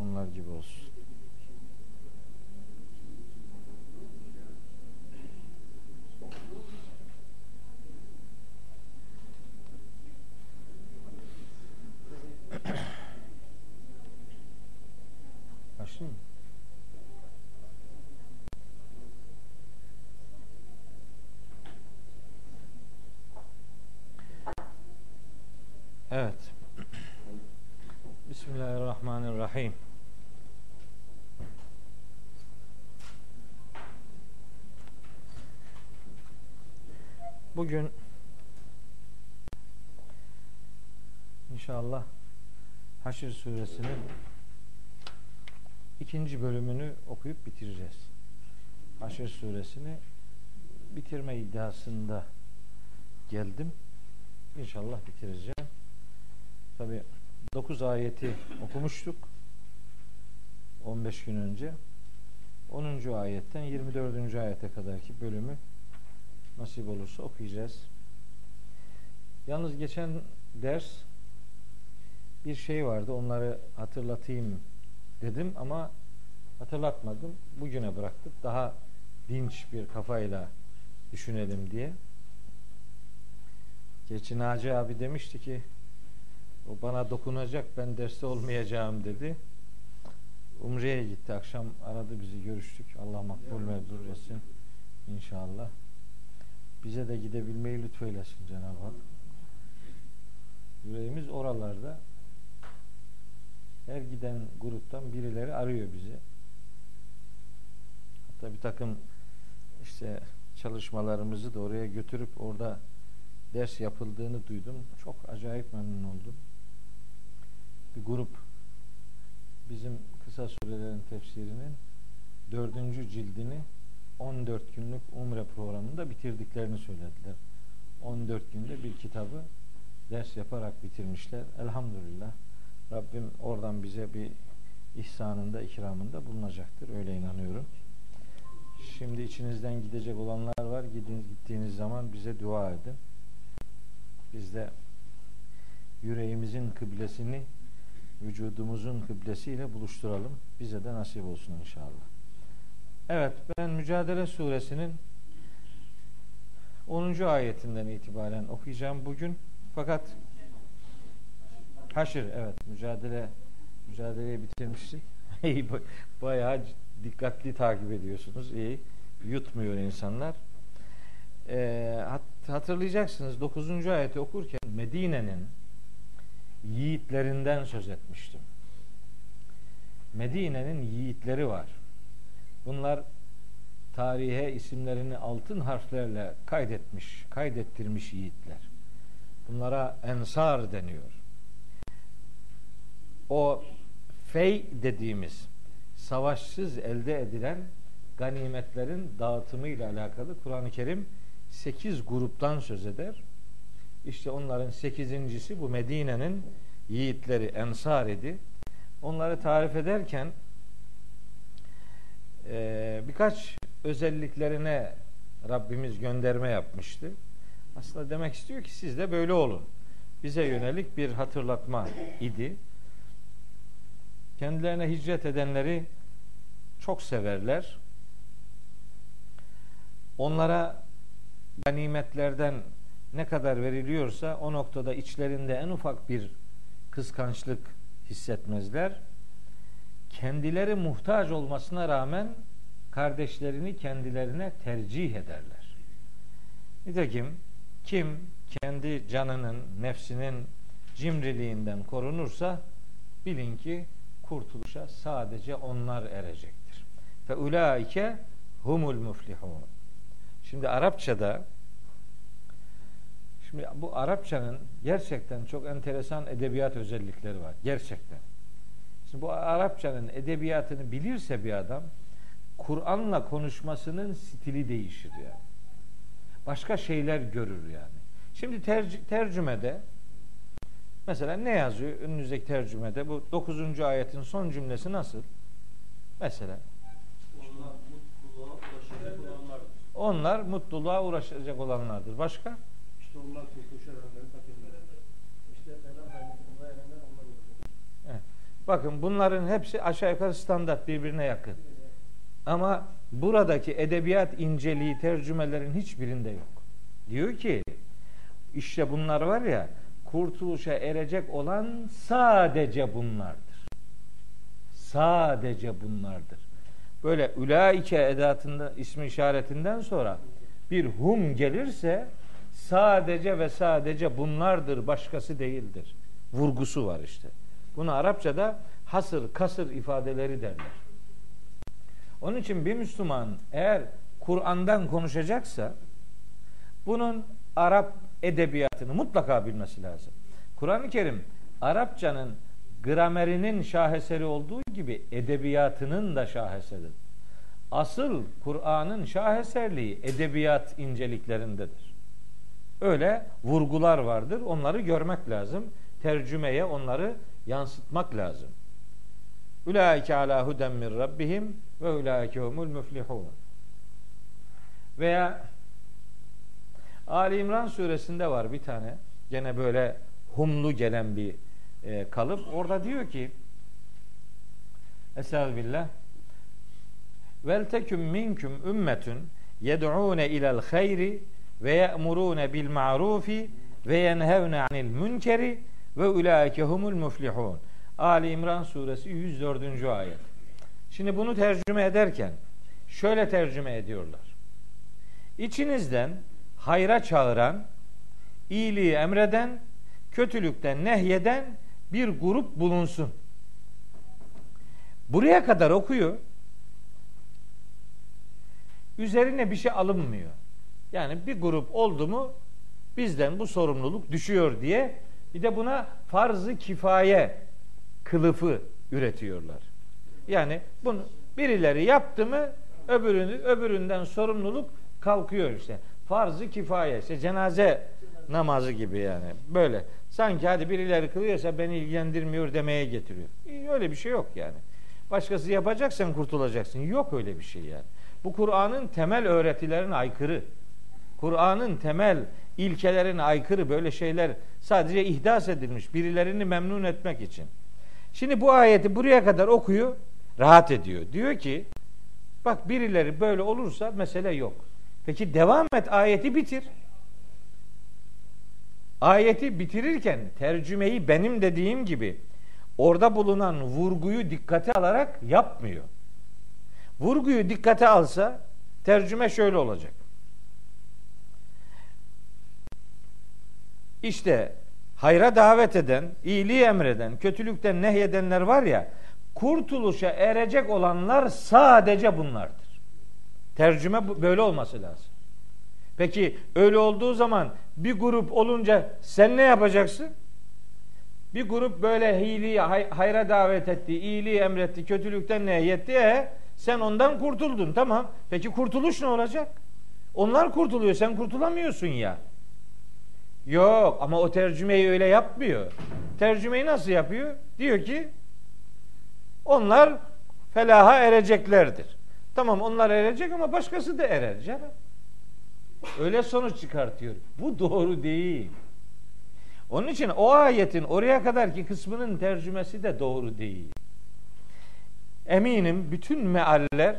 onlar gibi olsun. Başlayayım mı? Evet. Bismillahirrahmanirrahim. Bugün inşallah Haşr suresinin ikinci bölümünü okuyup bitireceğiz. Haşr suresini bitirme iddiasında geldim. İnşallah bitireceğim. Tabi 9 ayeti okumuştuk 15 gün önce. 10. ayetten 24. ayete kadarki bölümü nasip olursa okuyacağız. Yalnız geçen ders bir şey vardı. Onları hatırlatayım dedim ama hatırlatmadım. Bugüne bıraktık. Daha dinç bir kafayla düşünelim diye. Geçen Naci abi demişti ki o bana dokunacak ben derste olmayacağım dedi. Umre'ye gitti akşam aradı bizi görüştük. Allah makbul mevdur etsin inşallah. Bize de gidebilmeyi lütfeylesin Cenab-ı Hak. Yüreğimiz oralarda. Her giden gruptan birileri arıyor bizi. Hatta bir takım işte çalışmalarımızı da oraya götürüp orada ders yapıldığını duydum. Çok acayip memnun oldum. Bir grup bizim kısa surelerin tefsirinin dördüncü cildini 14 günlük umre programında bitirdiklerini söylediler. 14 günde bir kitabı ders yaparak bitirmişler. Elhamdülillah. Rabbim oradan bize bir ihsanında, ikramında bulunacaktır. Öyle inanıyorum. Şimdi içinizden gidecek olanlar var. Gidiniz, gittiğiniz zaman bize dua edin. Biz de yüreğimizin kıblesini vücudumuzun kıblesiyle buluşturalım. Bize de nasip olsun inşallah. Evet ben Mücadele Suresinin 10. ayetinden itibaren okuyacağım bugün. Fakat Haşr evet mücadele mücadeleyi bitirmiştik. İyi bayağı dikkatli takip ediyorsunuz. İyi yutmuyor insanlar. Ee, hatırlayacaksınız 9. ayeti okurken Medine'nin yiğitlerinden söz etmiştim. Medine'nin yiğitleri var. Bunlar tarihe isimlerini altın harflerle kaydetmiş, kaydettirmiş yiğitler. Bunlara ensar deniyor. O fey dediğimiz savaşsız elde edilen ganimetlerin dağıtımı ile alakalı Kur'an-ı Kerim 8 gruptan söz eder. İşte onların sekizincisi bu Medine'nin yiğitleri Ensar idi. Onları tarif ederken e, birkaç özelliklerine Rabbimiz gönderme yapmıştı. Aslında demek istiyor ki siz de böyle olun. Bize yönelik bir hatırlatma idi. Kendilerine hicret edenleri çok severler. Onlara ganimetlerden ne kadar veriliyorsa o noktada içlerinde en ufak bir kıskançlık hissetmezler. Kendileri muhtaç olmasına rağmen kardeşlerini kendilerine tercih ederler. Nitekim kim kendi canının, nefsinin cimriliğinden korunursa bilin ki kurtuluşa sadece onlar erecektir. Fe ulaike humul muflihun. Şimdi Arapçada Şimdi bu Arapçanın gerçekten çok enteresan edebiyat özellikleri var. Gerçekten. Şimdi bu Arapçanın edebiyatını bilirse bir adam Kur'an'la konuşmasının stili değişir yani. Başka şeyler görür yani. Şimdi terc- tercümede mesela ne yazıyor önünüzdeki tercümede bu 9. ayetin son cümlesi nasıl? Mesela onlar mutluluğa ulaşacak olanlardır. Onlar mutluluğa uğraşacak olanlardır. Başka? İşte onlar kurtuluşa erenlerin ta kendileri. İşte Mevlam rahmetine erenler onlar olacak. Bakın bunların hepsi aşağı yukarı standart birbirine yakın. Ama buradaki edebiyat inceliği tercümelerin hiçbirinde yok. Diyor ki işte bunlar var ya kurtuluşa erecek olan sadece bunlardır. Sadece bunlardır. Böyle ülaike edatında ismi işaretinden sonra bir hum gelirse sadece ve sadece bunlardır başkası değildir. Vurgusu var işte. Bunu Arapçada hasır kasır ifadeleri derler. Onun için bir Müslüman eğer Kur'an'dan konuşacaksa bunun Arap edebiyatını mutlaka bilmesi lazım. Kur'an-ı Kerim Arapçanın gramerinin şaheseri olduğu gibi edebiyatının da şaheseridir. Asıl Kur'an'ın şaheserliği edebiyat inceliklerindedir. Öyle vurgular vardır. Onları görmek lazım. Tercümeye onları yansıtmak lazım. Ulaike ala huden min rabbihim ve ulaike humul müflihun. Veya Ali İmran suresinde var bir tane. Gene böyle humlu gelen bir e, kalıp. Orada diyor ki Estağfirullah Vel teküm minkum ümmetun yed'ûne ilel hayri ve ye'murûne bil ma'rufi ve yenhevne anil münkeri ve ulaike humul muflihun. Ali İmran suresi 104. ayet. Şimdi bunu tercüme ederken şöyle tercüme ediyorlar. İçinizden hayra çağıran, iyiliği emreden, kötülükten nehyeden bir grup bulunsun. Buraya kadar okuyor. Üzerine bir şey alınmıyor. Yani bir grup oldu mu bizden bu sorumluluk düşüyor diye bir de buna farz-ı kifaye kılıfı üretiyorlar. Yani bunu birileri yaptı mı öbürünü öbüründen sorumluluk kalkıyor işte. Farz-ı kifaye işte cenaze namazı gibi yani. Böyle. Sanki hadi birileri kılıyorsa beni ilgilendirmiyor demeye getiriyor. Öyle bir şey yok yani. Başkası yapacaksan kurtulacaksın. Yok öyle bir şey yani. Bu Kur'an'ın temel öğretilerine aykırı. Kur'an'ın temel ilkelerine aykırı böyle şeyler sadece ihdas edilmiş birilerini memnun etmek için. Şimdi bu ayeti buraya kadar okuyor, rahat ediyor. Diyor ki bak birileri böyle olursa mesele yok. Peki devam et ayeti bitir. Ayeti bitirirken tercümeyi benim dediğim gibi orada bulunan vurguyu dikkate alarak yapmıyor. Vurguyu dikkate alsa tercüme şöyle olacak. İşte hayra davet eden, iyiliği emreden, kötülükten nehyedenler var ya, kurtuluşa erecek olanlar sadece bunlardır. Tercüme böyle olması lazım. Peki öyle olduğu zaman bir grup olunca sen ne yapacaksın? Bir grup böyle iyiliği, hayra davet etti, iyiliği emretti, kötülükten nehyetti. E, sen ondan kurtuldun tamam. Peki kurtuluş ne olacak? Onlar kurtuluyor, sen kurtulamıyorsun ya. Yok ama o tercümeyi öyle yapmıyor. Tercümeyi nasıl yapıyor? Diyor ki onlar felaha ereceklerdir. Tamam onlar erecek ama başkası da erer canım. Öyle sonuç çıkartıyor. Bu doğru değil. Onun için o ayetin oraya kadarki kısmının tercümesi de doğru değil. Eminim bütün mealler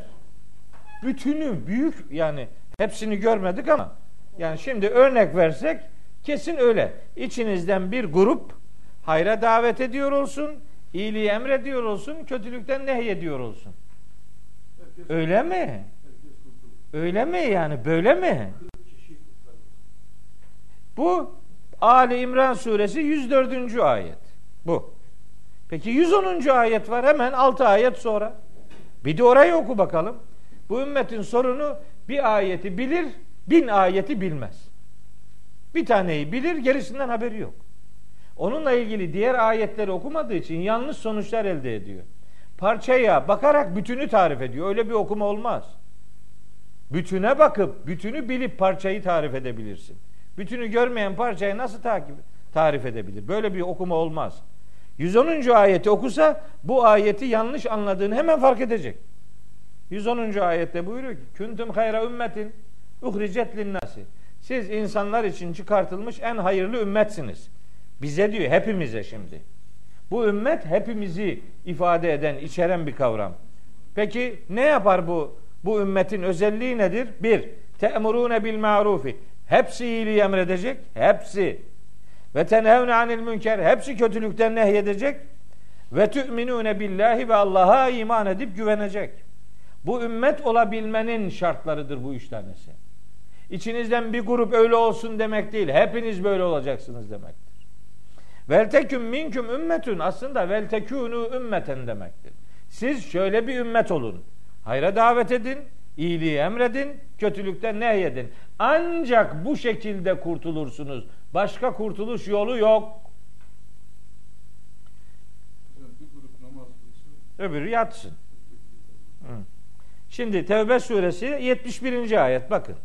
bütünü büyük yani hepsini görmedik ama yani şimdi örnek versek Kesin öyle. İçinizden bir grup hayra davet ediyor olsun, iyiliği emrediyor olsun, kötülükten nehyediyor olsun. Öyle mi? Öyle mi yani? Böyle mi? Bu Ali İmran suresi 104. ayet. Bu. Peki 110. ayet var hemen 6 ayet sonra. Bir de orayı oku bakalım. Bu ümmetin sorunu bir ayeti bilir, bin ayeti bilmez. Bir taneyi bilir, gerisinden haberi yok. Onunla ilgili diğer ayetleri okumadığı için yanlış sonuçlar elde ediyor. Parçaya bakarak bütünü tarif ediyor. Öyle bir okuma olmaz. Bütüne bakıp, bütünü bilip parçayı tarif edebilirsin. Bütünü görmeyen parçayı nasıl takip tarif edebilir? Böyle bir okuma olmaz. 110. ayeti okusa bu ayeti yanlış anladığını hemen fark edecek. 110. ayette buyuruyor ki: "Kuntum hayra ümmetin uhricet linnasi." Siz insanlar için çıkartılmış en hayırlı ümmetsiniz. Bize diyor hepimize şimdi. Bu ümmet hepimizi ifade eden, içeren bir kavram. Peki ne yapar bu bu ümmetin özelliği nedir? Bir, te'murune bil ma'rufi. Hepsi iyiliği emredecek. Hepsi. Ve tenhevne anil münker. Hepsi kötülükten nehyedecek. Ve tü'minune billahi ve Allah'a iman edip güvenecek. Bu ümmet olabilmenin şartlarıdır bu üç tanesi. İçinizden bir grup öyle olsun demek değil. Hepiniz böyle olacaksınız demektir. Velteküm minküm ümmetün aslında veltekûnü ümmeten demektir. Siz şöyle bir ümmet olun. Hayra davet edin, iyiliği emredin, kötülükten nehyedin. Ancak bu şekilde kurtulursunuz. Başka kurtuluş yolu yok. Öbürü yatsın. Şimdi Tevbe suresi 71. ayet bakın.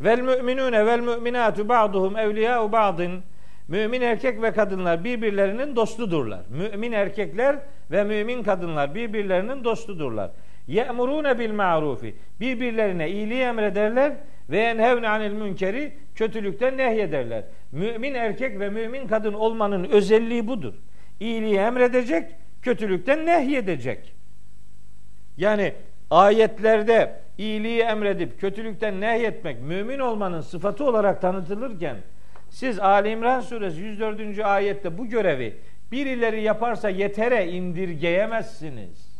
Vel müminune vel müminatu ba'duhum evliya'u ba'din. Mümin erkek ve kadınlar birbirlerinin dostudurlar. Mümin erkekler ve mümin kadınlar birbirlerinin dostudurlar. Ye'murune bil ma'rufi. Birbirlerine iyiliği emrederler ve yenhevne anil münkeri kötülükten nehyederler. Mümin erkek ve mümin kadın olmanın özelliği budur. İyiliği emredecek, kötülükten nehyedecek. Yani ayetlerde iyiliği emredip kötülükten nehyetmek mümin olmanın sıfatı olarak tanıtılırken siz Ali İmran suresi 104. ayette bu görevi birileri yaparsa yetere indirgeyemezsiniz.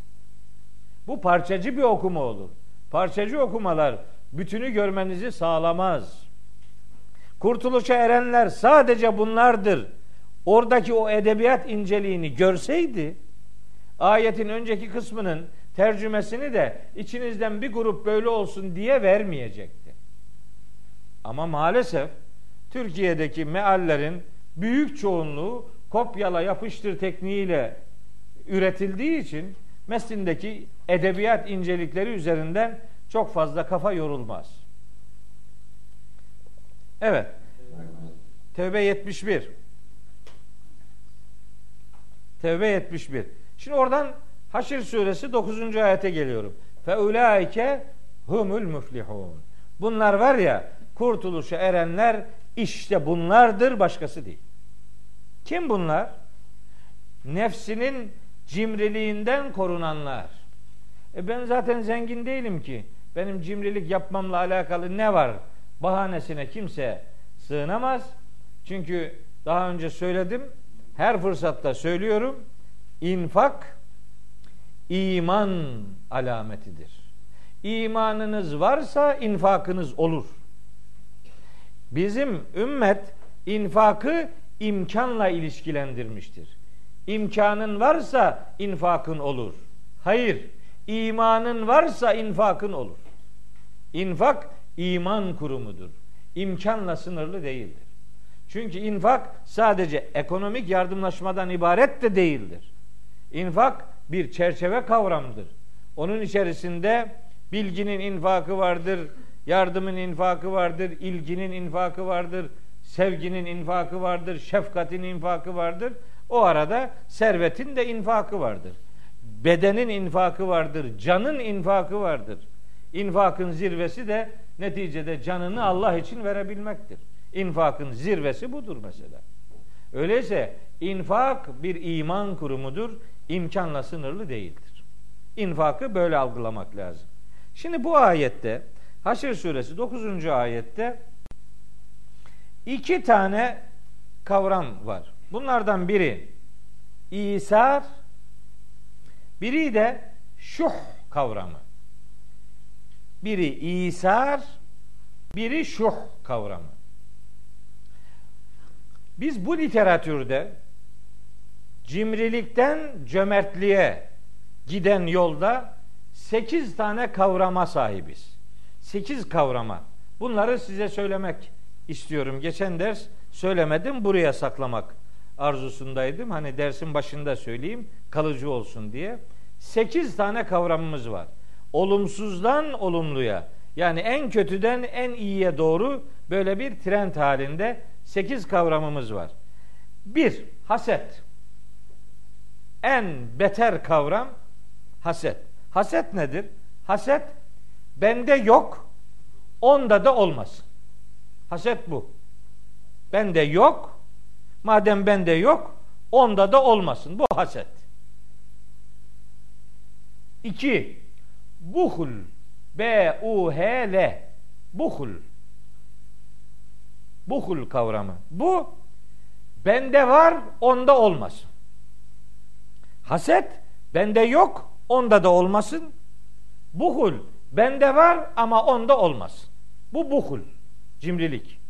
Bu parçacı bir okuma olur. Parçacı okumalar bütünü görmenizi sağlamaz. Kurtuluşa erenler sadece bunlardır. Oradaki o edebiyat inceliğini görseydi ayetin önceki kısmının tercümesini de içinizden bir grup böyle olsun diye vermeyecekti. Ama maalesef Türkiye'deki meallerin büyük çoğunluğu kopyala yapıştır tekniğiyle üretildiği için meslindeki edebiyat incelikleri üzerinden çok fazla kafa yorulmaz. Evet. Tevbe 71. Tevbe 71. Şimdi oradan Haşr suresi 9. ayete geliyorum. Fe ulaike humul muflihun. Bunlar var ya kurtuluşa erenler işte bunlardır başkası değil. Kim bunlar? Nefsinin cimriliğinden korunanlar. E ben zaten zengin değilim ki. Benim cimrilik yapmamla alakalı ne var? Bahanesine kimse sığınamaz. Çünkü daha önce söyledim. Her fırsatta söylüyorum. İnfak iman alametidir. İmanınız varsa infakınız olur. Bizim ümmet infakı imkanla ilişkilendirmiştir. İmkanın varsa infakın olur. Hayır, imanın varsa infakın olur. İnfak iman kurumudur. İmkanla sınırlı değildir. Çünkü infak sadece ekonomik yardımlaşmadan ibaret de değildir. İnfak bir çerçeve kavramıdır. Onun içerisinde bilginin infakı vardır, yardımın infakı vardır, ilginin infakı vardır, sevginin infakı vardır, şefkatin infakı vardır. O arada servetin de infakı vardır. Bedenin infakı vardır, canın infakı vardır. İnfakın zirvesi de neticede canını Allah için verebilmektir. İnfakın zirvesi budur mesela. Öyleyse infak bir iman kurumudur, imkanla sınırlı değildir. İnfakı böyle algılamak lazım. Şimdi bu ayette Haşr suresi 9. ayette iki tane kavram var. Bunlardan biri İsar, biri de şuh kavramı. Biri İsar, biri şuh kavramı. Biz bu literatürde cimrilikten cömertliğe giden yolda sekiz tane kavrama sahibiz. Sekiz kavrama. Bunları size söylemek istiyorum. Geçen ders söylemedim. Buraya saklamak arzusundaydım. Hani dersin başında söyleyeyim kalıcı olsun diye. Sekiz tane kavramımız var. Olumsuzdan olumluya yani en kötüden en iyiye doğru böyle bir trend halinde sekiz kavramımız var. Bir, haset. En beter kavram haset. Haset nedir? Haset bende yok, onda da olmasın. Haset bu. Bende yok, madem bende yok, onda da olmasın. Bu haset. İki, buhul. B-U-H-L. Buhul. Buhul kavramı. Bu bende var, onda olmasın. Haset bende yok, onda da olmasın. Buhul bende var ama onda olmasın. Bu buhul. Cimrilik.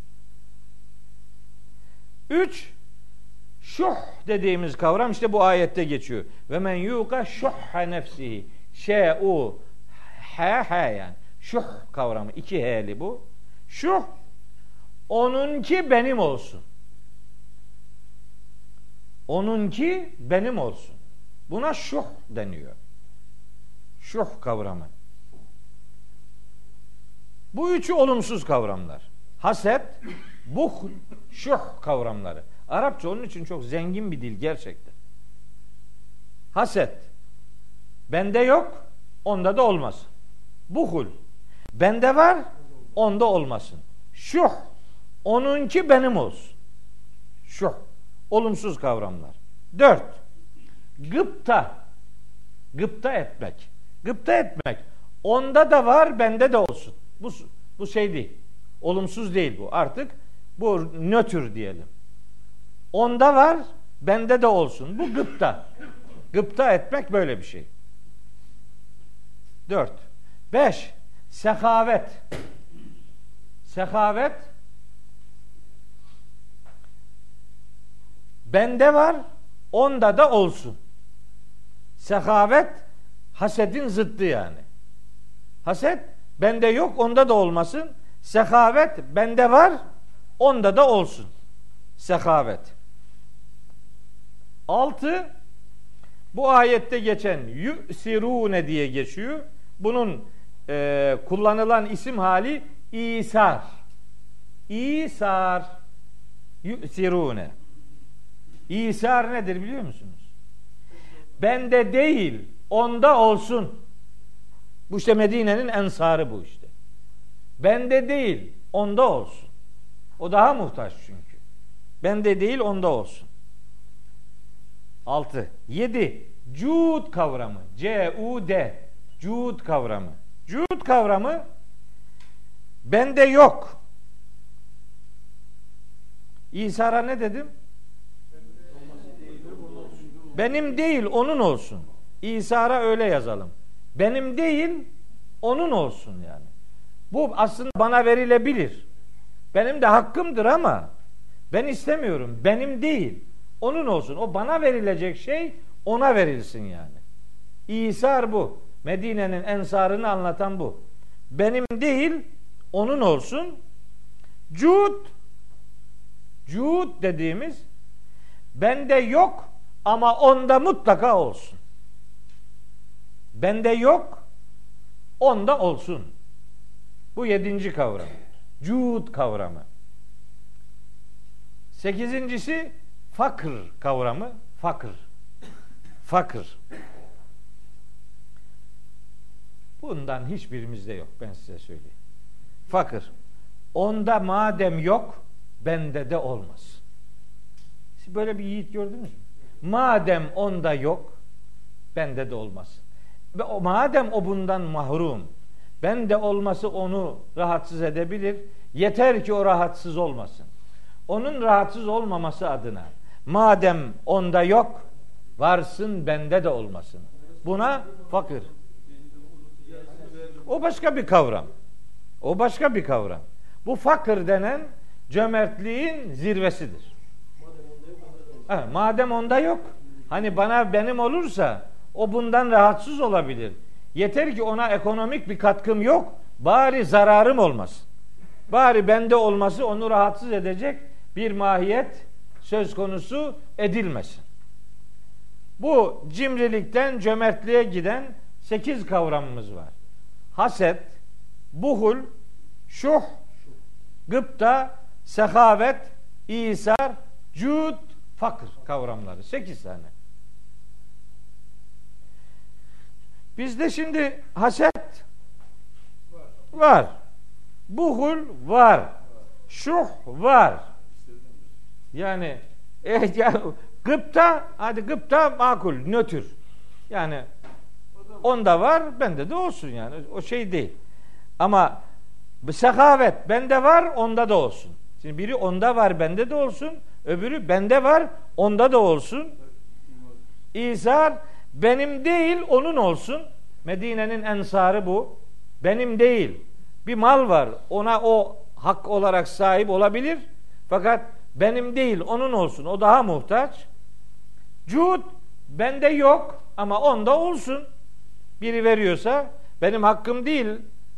Üç, şuh dediğimiz kavram işte bu ayette geçiyor. Ve men yuka şuhha nefsihi. Şe-u he he yani. Şuh kavramı. iki h'li bu. Şuh onunki benim olsun. Onunki benim olsun. Buna şuh deniyor. Şuh kavramı. Bu üçü olumsuz kavramlar. Haset, buhl, şuh kavramları. Arapça onun için çok zengin bir dil gerçekten. Haset. Bende yok, onda da olmasın. Buhul. Bende var, onda olmasın. Şuh. Onunki benim olsun. Şuh. Olumsuz kavramlar. Dört. Gıpta. Gıpta etmek. Gıpta etmek. Onda da var, bende de olsun. Bu, bu şey değil. Olumsuz değil bu. Artık bu nötr diyelim. Onda var, bende de olsun. Bu gıpta. Gıpta etmek böyle bir şey. Dört. Beş. Sehavet. Sehavet bende var, onda da olsun. Sehavet hasedin zıttı yani. Haset bende yok, onda da olmasın. Sehavet bende var, onda da olsun. Sehavet. Altı bu ayette geçen yüsirune diye geçiyor. Bunun e, kullanılan isim hali İsar. İsar. Yüsirune. İsar nedir biliyor musunuz? Bende değil, onda olsun. Bu işte Medine'nin ensarı bu işte. Bende değil, onda olsun. O daha muhtaç çünkü. Bende değil, onda olsun. Altı. Yedi. Cud kavramı. C-U-D. Cud kavramı. Cud kavramı bende yok. İsa'ra ne dedim? Benim değil onun olsun. İsa'ra öyle yazalım. Benim değil onun olsun yani. Bu aslında bana verilebilir. Benim de hakkımdır ama ben istemiyorum. Benim değil. Onun olsun. O bana verilecek şey ona verilsin yani. İsar bu. Medine'nin ensarını anlatan bu. Benim değil, onun olsun. Cud, cud dediğimiz bende yok ama onda mutlaka olsun. Bende yok, onda olsun. Bu yedinci kavram. Cud kavramı. Sekizincisi fakr kavramı. Fakr. Fakr. Bundan hiçbirimizde yok ben size söyleyeyim. Fakir. Onda madem yok bende de olmaz. Siz böyle bir yiğit gördünüz mü? Madem onda yok bende de olmaz. Ve o, madem o bundan mahrum bende olması onu rahatsız edebilir. Yeter ki o rahatsız olmasın. Onun rahatsız olmaması adına madem onda yok varsın bende de olmasın. Buna fakir o başka bir kavram. O başka bir kavram. Bu fakir denen cömertliğin zirvesidir. Ha, madem onda yok, hani bana benim olursa o bundan rahatsız olabilir. Yeter ki ona ekonomik bir katkım yok, bari zararım olmasın. Bari bende olması onu rahatsız edecek bir mahiyet söz konusu edilmesin. Bu cimrilikten cömertliğe giden sekiz kavramımız var haset, buhul, şuh, gıpta, sehavet, isar, cud, fakir kavramları. Sekiz tane. Bizde şimdi haset var. Buhul var. Şuh var. Yani eh, ya, Gıpta, hadi gıpta makul, nötr. Yani onda var, bende de olsun yani. O şey değil. Ama sekavet bende var, onda da olsun. Şimdi biri onda var, bende de olsun. Öbürü bende var, onda da olsun. İsa benim değil, onun olsun. Medine'nin ensarı bu. Benim değil. Bir mal var. Ona o hak olarak sahip olabilir. Fakat benim değil, onun olsun. O daha muhtaç. Cud bende yok ama onda olsun. Biri veriyorsa benim hakkım değil,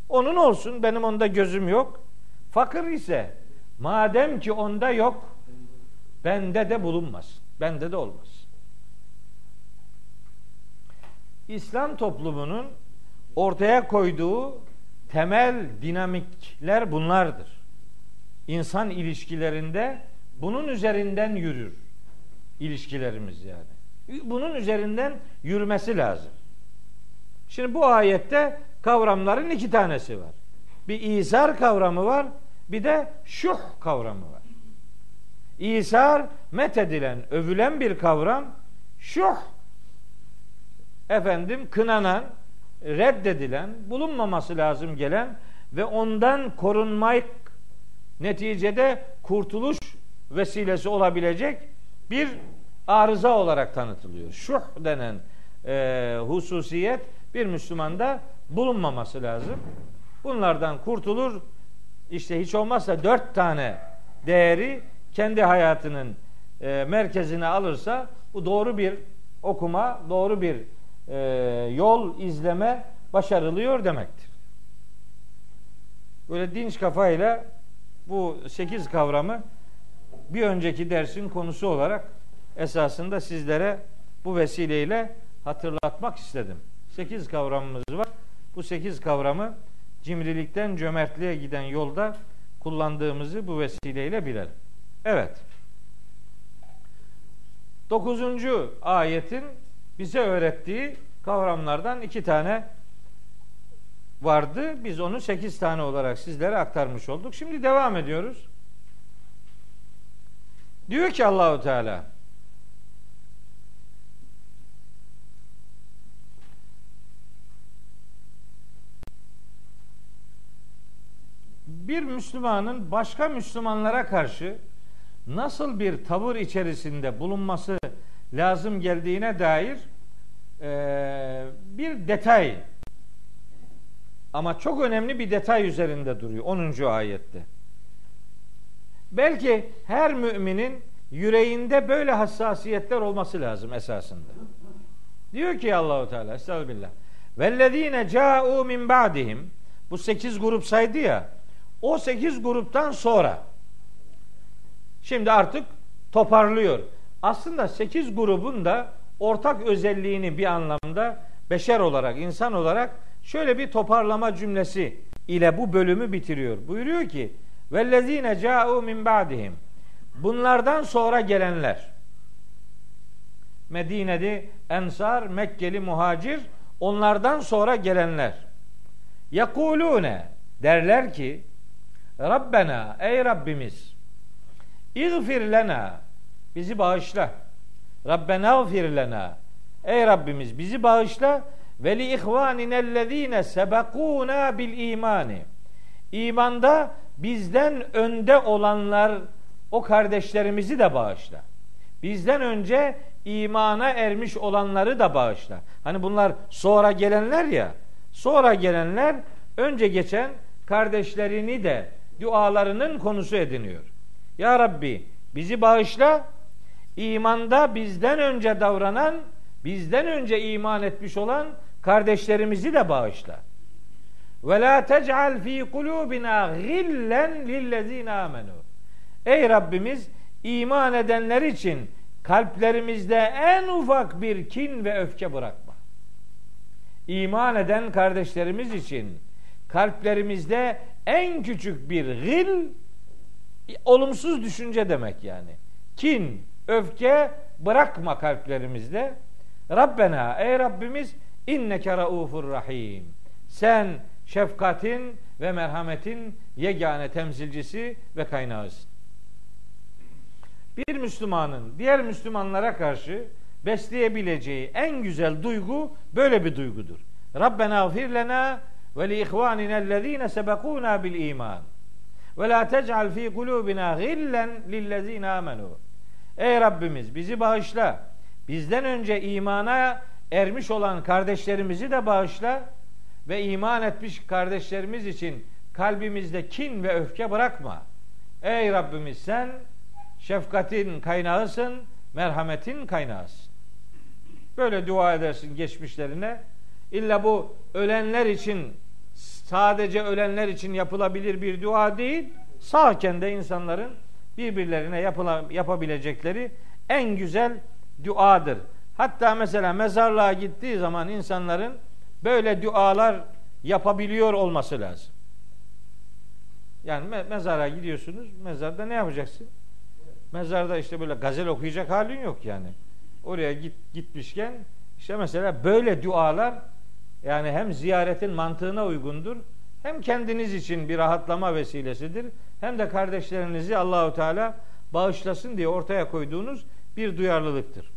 onun olsun. Benim onda gözüm yok. Fakir ise madem ki onda yok, bende de bulunmaz. Bende de olmaz. İslam toplumunun ortaya koyduğu temel dinamikler bunlardır. İnsan ilişkilerinde bunun üzerinden yürür ilişkilerimiz yani. Bunun üzerinden yürümesi lazım. Şimdi bu ayette kavramların iki tanesi var. Bir İsar kavramı var, bir de şuh kavramı var. İsar methedilen, övülen bir kavram. Şuh efendim kınanan, reddedilen, bulunmaması lazım gelen ve ondan korunmak neticede kurtuluş vesilesi olabilecek bir arıza olarak tanıtılıyor. Şuh denen e, hususiyet bir Müslümanda bulunmaması lazım. Bunlardan kurtulur. İşte hiç olmazsa dört tane değeri kendi hayatının e, merkezine alırsa bu doğru bir okuma, doğru bir e, yol izleme başarılıyor demektir. Böyle dinç kafayla bu sekiz kavramı bir önceki dersin konusu olarak esasında sizlere bu vesileyle hatırlatmak istedim. Sekiz kavramımız var. Bu sekiz kavramı cimrilikten cömertliğe giden yolda kullandığımızı bu vesileyle bilelim. Evet. Dokuzuncu ayetin bize öğrettiği kavramlardan iki tane vardı. Biz onu sekiz tane olarak sizlere aktarmış olduk. Şimdi devam ediyoruz. Diyor ki Allahu Teala bir Müslümanın başka Müslümanlara karşı nasıl bir tavır içerisinde bulunması lazım geldiğine dair e, bir detay ama çok önemli bir detay üzerinde duruyor 10. ayette. Belki her müminin yüreğinde böyle hassasiyetler olması lazım esasında. Diyor ki Allahu Teala Estağfirullah. Vellezine ca'u min ba'dihim bu sekiz grup saydı ya o sekiz gruptan sonra şimdi artık toparlıyor. Aslında sekiz grubun da ortak özelliğini bir anlamda beşer olarak, insan olarak şöyle bir toparlama cümlesi ile bu bölümü bitiriyor. Buyuruyor ki Vellezine ca'u min ba'dihim. Bunlardan sonra gelenler. Medine'de Ensar, Mekkeli muhacir, onlardan sonra gelenler. Yakulune derler ki Rabbena ey Rabbimiz İğfir lena bizi bağışla. Rabbena gfir lena ey Rabbimiz bizi bağışla ve li ihvaninellezine sebekuna bil imani. İmanda bizden önde olanlar o kardeşlerimizi de bağışla. Bizden önce imana ermiş olanları da bağışla. Hani bunlar sonra gelenler ya. Sonra gelenler önce geçen kardeşlerini de dualarının konusu ediniyor. Ya Rabbi bizi bağışla. İmanda bizden önce davranan, bizden önce iman etmiş olan kardeşlerimizi de bağışla. Ve la tec'al fi kulubina gillen lillezine amenu. Ey Rabbimiz iman edenler için kalplerimizde en ufak bir kin ve öfke bırakma. İman eden kardeşlerimiz için kalplerimizde en küçük bir gil olumsuz düşünce demek yani. Kin, öfke bırakma kalplerimizde. Rabbena ey Rabbimiz inneke raufur rahim. Sen şefkatin ve merhametin yegane temsilcisi ve kaynağısın. bir Müslümanın diğer Müslümanlara karşı besleyebileceği en güzel duygu böyle bir duygudur. Rabbena gfir lena ve li ihvanina ellezine sebekuna bil iman. Ve la tec'al fi kulubina gillen lillezine amenu. Ey Rabbimiz bizi bağışla. Bizden önce imana ermiş olan kardeşlerimizi de bağışla ve iman etmiş kardeşlerimiz için kalbimizde kin ve öfke bırakma. Ey Rabbimiz sen şefkatin kaynağısın, merhametin kaynağısın. Böyle dua edersin geçmişlerine. İlla bu ölenler için sadece ölenler için yapılabilir bir dua değil. Sağken de insanların birbirlerine yapıla, yapabilecekleri en güzel duadır. Hatta mesela mezarlığa gittiği zaman insanların böyle dualar yapabiliyor olması lazım. Yani me- mezara gidiyorsunuz. Mezarda ne yapacaksın? Mezarda işte böyle gazel okuyacak halin yok yani. Oraya git gitmişken işte mesela böyle dualar yani hem ziyaretin mantığına uygundur, hem kendiniz için bir rahatlama vesilesidir, hem de kardeşlerinizi Allahu Teala bağışlasın diye ortaya koyduğunuz bir duyarlılıktır.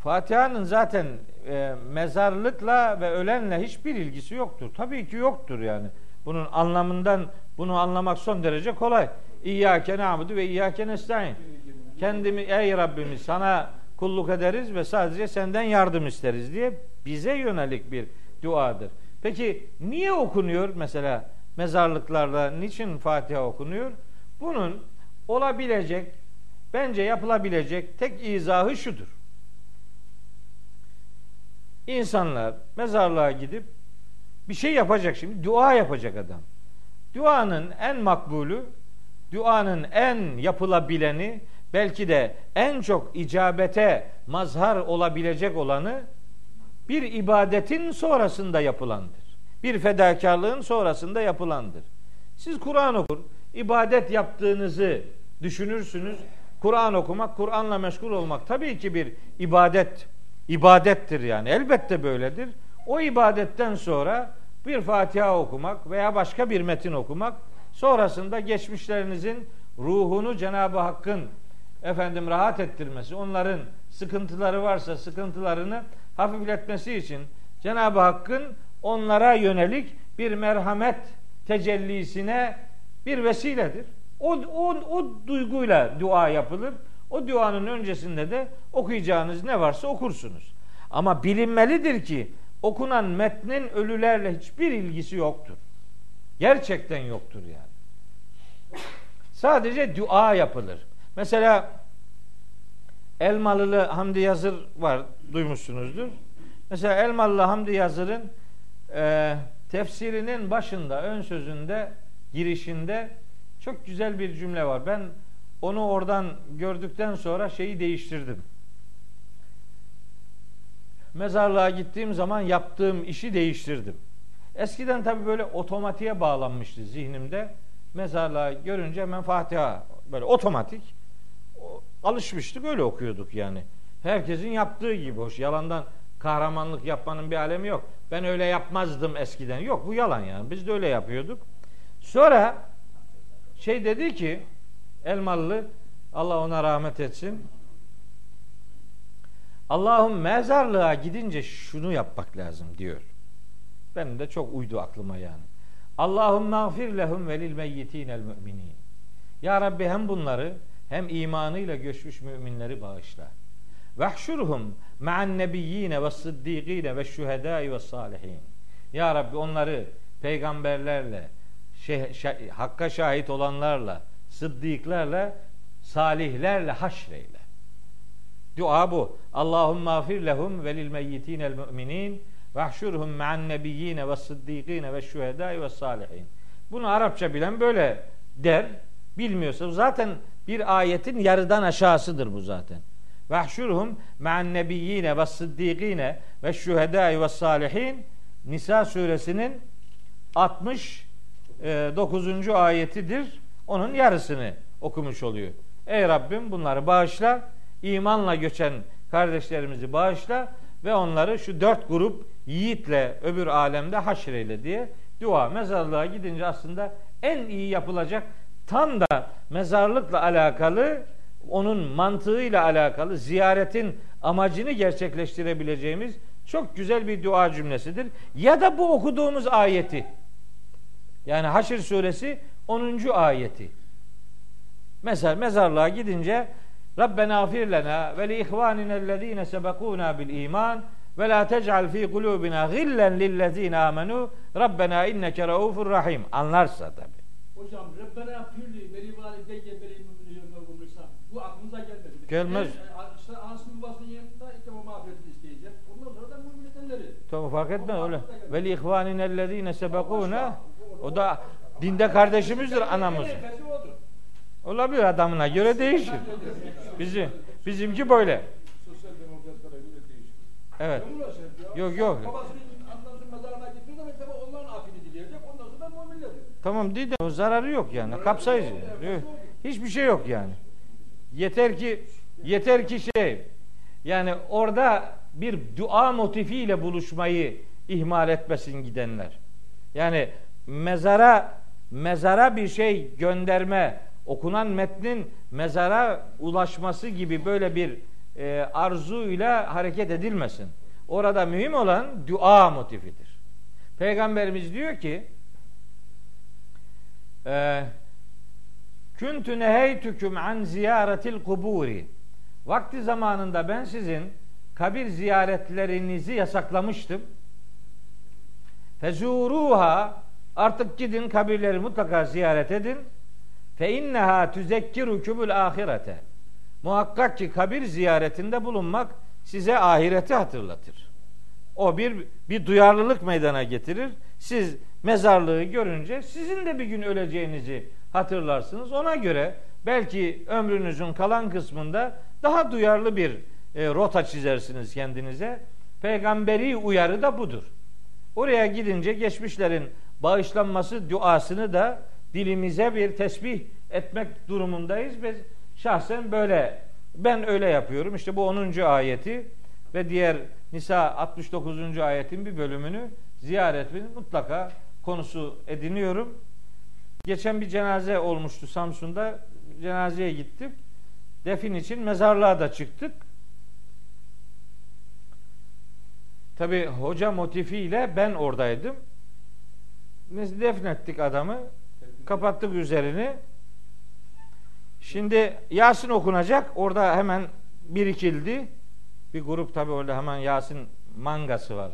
Fatiha'nın zaten e, mezarlıkla ve ölenle hiçbir ilgisi yoktur. Tabii ki yoktur yani. Bunun anlamından bunu anlamak son derece kolay. İyyâke na'budu ve iyyâke nestaîn. Kendimi ey Rabbimiz sana kulluk ederiz ve sadece senden yardım isteriz diye bize yönelik bir duadır. Peki niye okunuyor mesela mezarlıklarda niçin Fatiha okunuyor? Bunun olabilecek bence yapılabilecek tek izahı şudur. İnsanlar mezarlığa gidip bir şey yapacak şimdi. Dua yapacak adam. Duanın en makbulü, duanın en yapılabileni, belki de en çok icabete mazhar olabilecek olanı bir ibadetin sonrasında yapılandır. Bir fedakarlığın sonrasında yapılandır. Siz Kur'an okur, ibadet yaptığınızı düşünürsünüz. Kur'an okumak, Kur'an'la meşgul olmak tabii ki bir ibadet ibadettir yani. Elbette böyledir. O ibadetten sonra bir Fatiha okumak veya başka bir metin okumak sonrasında geçmişlerinizin ruhunu Cenab-ı Hakk'ın efendim rahat ettirmesi, onların sıkıntıları varsa sıkıntılarını hafifletmesi için Cenab-ı Hakk'ın onlara yönelik bir merhamet tecellisine bir vesiledir. O, o, o duyguyla dua yapılır. O duanın öncesinde de okuyacağınız ne varsa okursunuz. Ama bilinmelidir ki okunan metnin ölülerle hiçbir ilgisi yoktur. Gerçekten yoktur yani. Sadece dua yapılır. Mesela Elmalılı Hamdi Yazır var duymuşsunuzdur. Mesela Elmalılı Hamdi Yazır'ın e, tefsirinin başında ön sözünde girişinde çok güzel bir cümle var. Ben onu oradan gördükten sonra şeyi değiştirdim. Mezarlığa gittiğim zaman yaptığım işi değiştirdim. Eskiden tabii böyle otomatiğe bağlanmıştı zihnimde. Mezarlığa görünce hemen Fatiha böyle otomatik alışmıştık öyle okuyorduk yani. Herkesin yaptığı gibi hoş yalandan kahramanlık yapmanın bir alemi yok. Ben öyle yapmazdım eskiden. Yok bu yalan yani. Biz de öyle yapıyorduk. Sonra şey dedi ki Elmalı Allah ona rahmet etsin. Allah'ın mezarlığa gidince şunu yapmak lazım diyor. Benim de çok uydu aklıma yani. Allahum mağfir lehum ve lil meyyitinel müminin. Ya Rabbi hem bunları hem imanıyla göçmüş müminleri bağışla. Vehşurhum ma'an nebiyyine ve sıddîgîne ve şühedâi ve salihin. Ya Rabbi onları peygamberlerle, şey, şey, hakka şahit olanlarla, sıddıklarla, salihlerle haşreyle. Dua bu. Allahümme mağfir lehum ve lil meyyitinel müminin ve ahşurhum ma'an nebiyyine ve sıddîkine ve şühedâi ve salihin. Bunu Arapça bilen böyle der. Bilmiyorsa zaten bir ayetin yarıdan aşağısıdır bu zaten. Ve ahşurhum ma'an nebiyyine ve sıddîkine ve şühedâi ve salihin Nisa suresinin 69. ayetidir. Onun yarısını okumuş oluyor. Ey Rabbim bunları bağışla, imanla göçen kardeşlerimizi bağışla ve onları şu dört grup yiğitle öbür alemde haşreyle diye dua. Mezarlığa gidince aslında en iyi yapılacak tam da mezarlıkla alakalı onun mantığıyla alakalı ziyaretin amacını gerçekleştirebileceğimiz çok güzel bir dua cümlesidir. Ya da bu okuduğumuz ayeti yani Haşr suresi 10. ayeti. Mesela mezarlığa gidince Rabbena afir lena ve li ihvanina ellezine sebekuna bil iman ve la tec'al fi kulubina gillen lillezine amenu Rabbena inneke raufur rahim. Anlarsa tabi. Hocam Rabbena Gelmez. İşte anasının babasının yanında işte o mağfiretini isteyeceğim. Ondan sonra da mümin edenleri. Tamam fark etme öyle. Ve li ihvanina ellezine sebekuna o da dinde kardeşimizdir anamız. Olabilir adamına göre değişir. Bizim bizimki böyle. Evet. Yok, yok. Tamam değil de o zararı yok yani. Kapsayıcı. Hiçbir şey yok yani. Yeter ki yeter ki şey yani orada bir dua motifiyle buluşmayı ihmal etmesin gidenler. Yani mezara mezara bir şey gönderme, okunan metnin mezara ulaşması gibi böyle bir e, arzuyla hareket edilmesin. Orada mühim olan dua motifidir. Peygamberimiz diyor ki e, Küntü neheytüküm an ziyaretil kuburi. Vakti zamanında ben sizin kabir ziyaretlerinizi yasaklamıştım. Fezuruha artık gidin kabirleri mutlaka ziyaret edin. Fe inneha tüzekkirukumul ahirete. Muhakkak ki kabir ziyaretinde bulunmak size ahireti hatırlatır. O bir bir duyarlılık meydana getirir. Siz mezarlığı görünce sizin de bir gün öleceğinizi hatırlarsınız. Ona göre belki ömrünüzün kalan kısmında daha duyarlı bir e, rota çizersiniz kendinize. Peygamberi uyarı da budur. Oraya gidince geçmişlerin bağışlanması duasını da dilimize bir tesbih etmek durumundayız. Biz şahsen böyle ben öyle yapıyorum. İşte bu 10. ayeti ve diğer Nisa 69. ayetin bir bölümünü ziyaretini mutlaka konusu ediniyorum. Geçen bir cenaze olmuştu Samsun'da. Cenazeye gittik. Defin için mezarlığa da çıktık. Tabi hoca motifiyle ben oradaydım. Biz defnettik adamı. Kapattık üzerini. Şimdi Yasin okunacak. Orada hemen birikildi. Bir grup tabi orada hemen Yasin mangası var.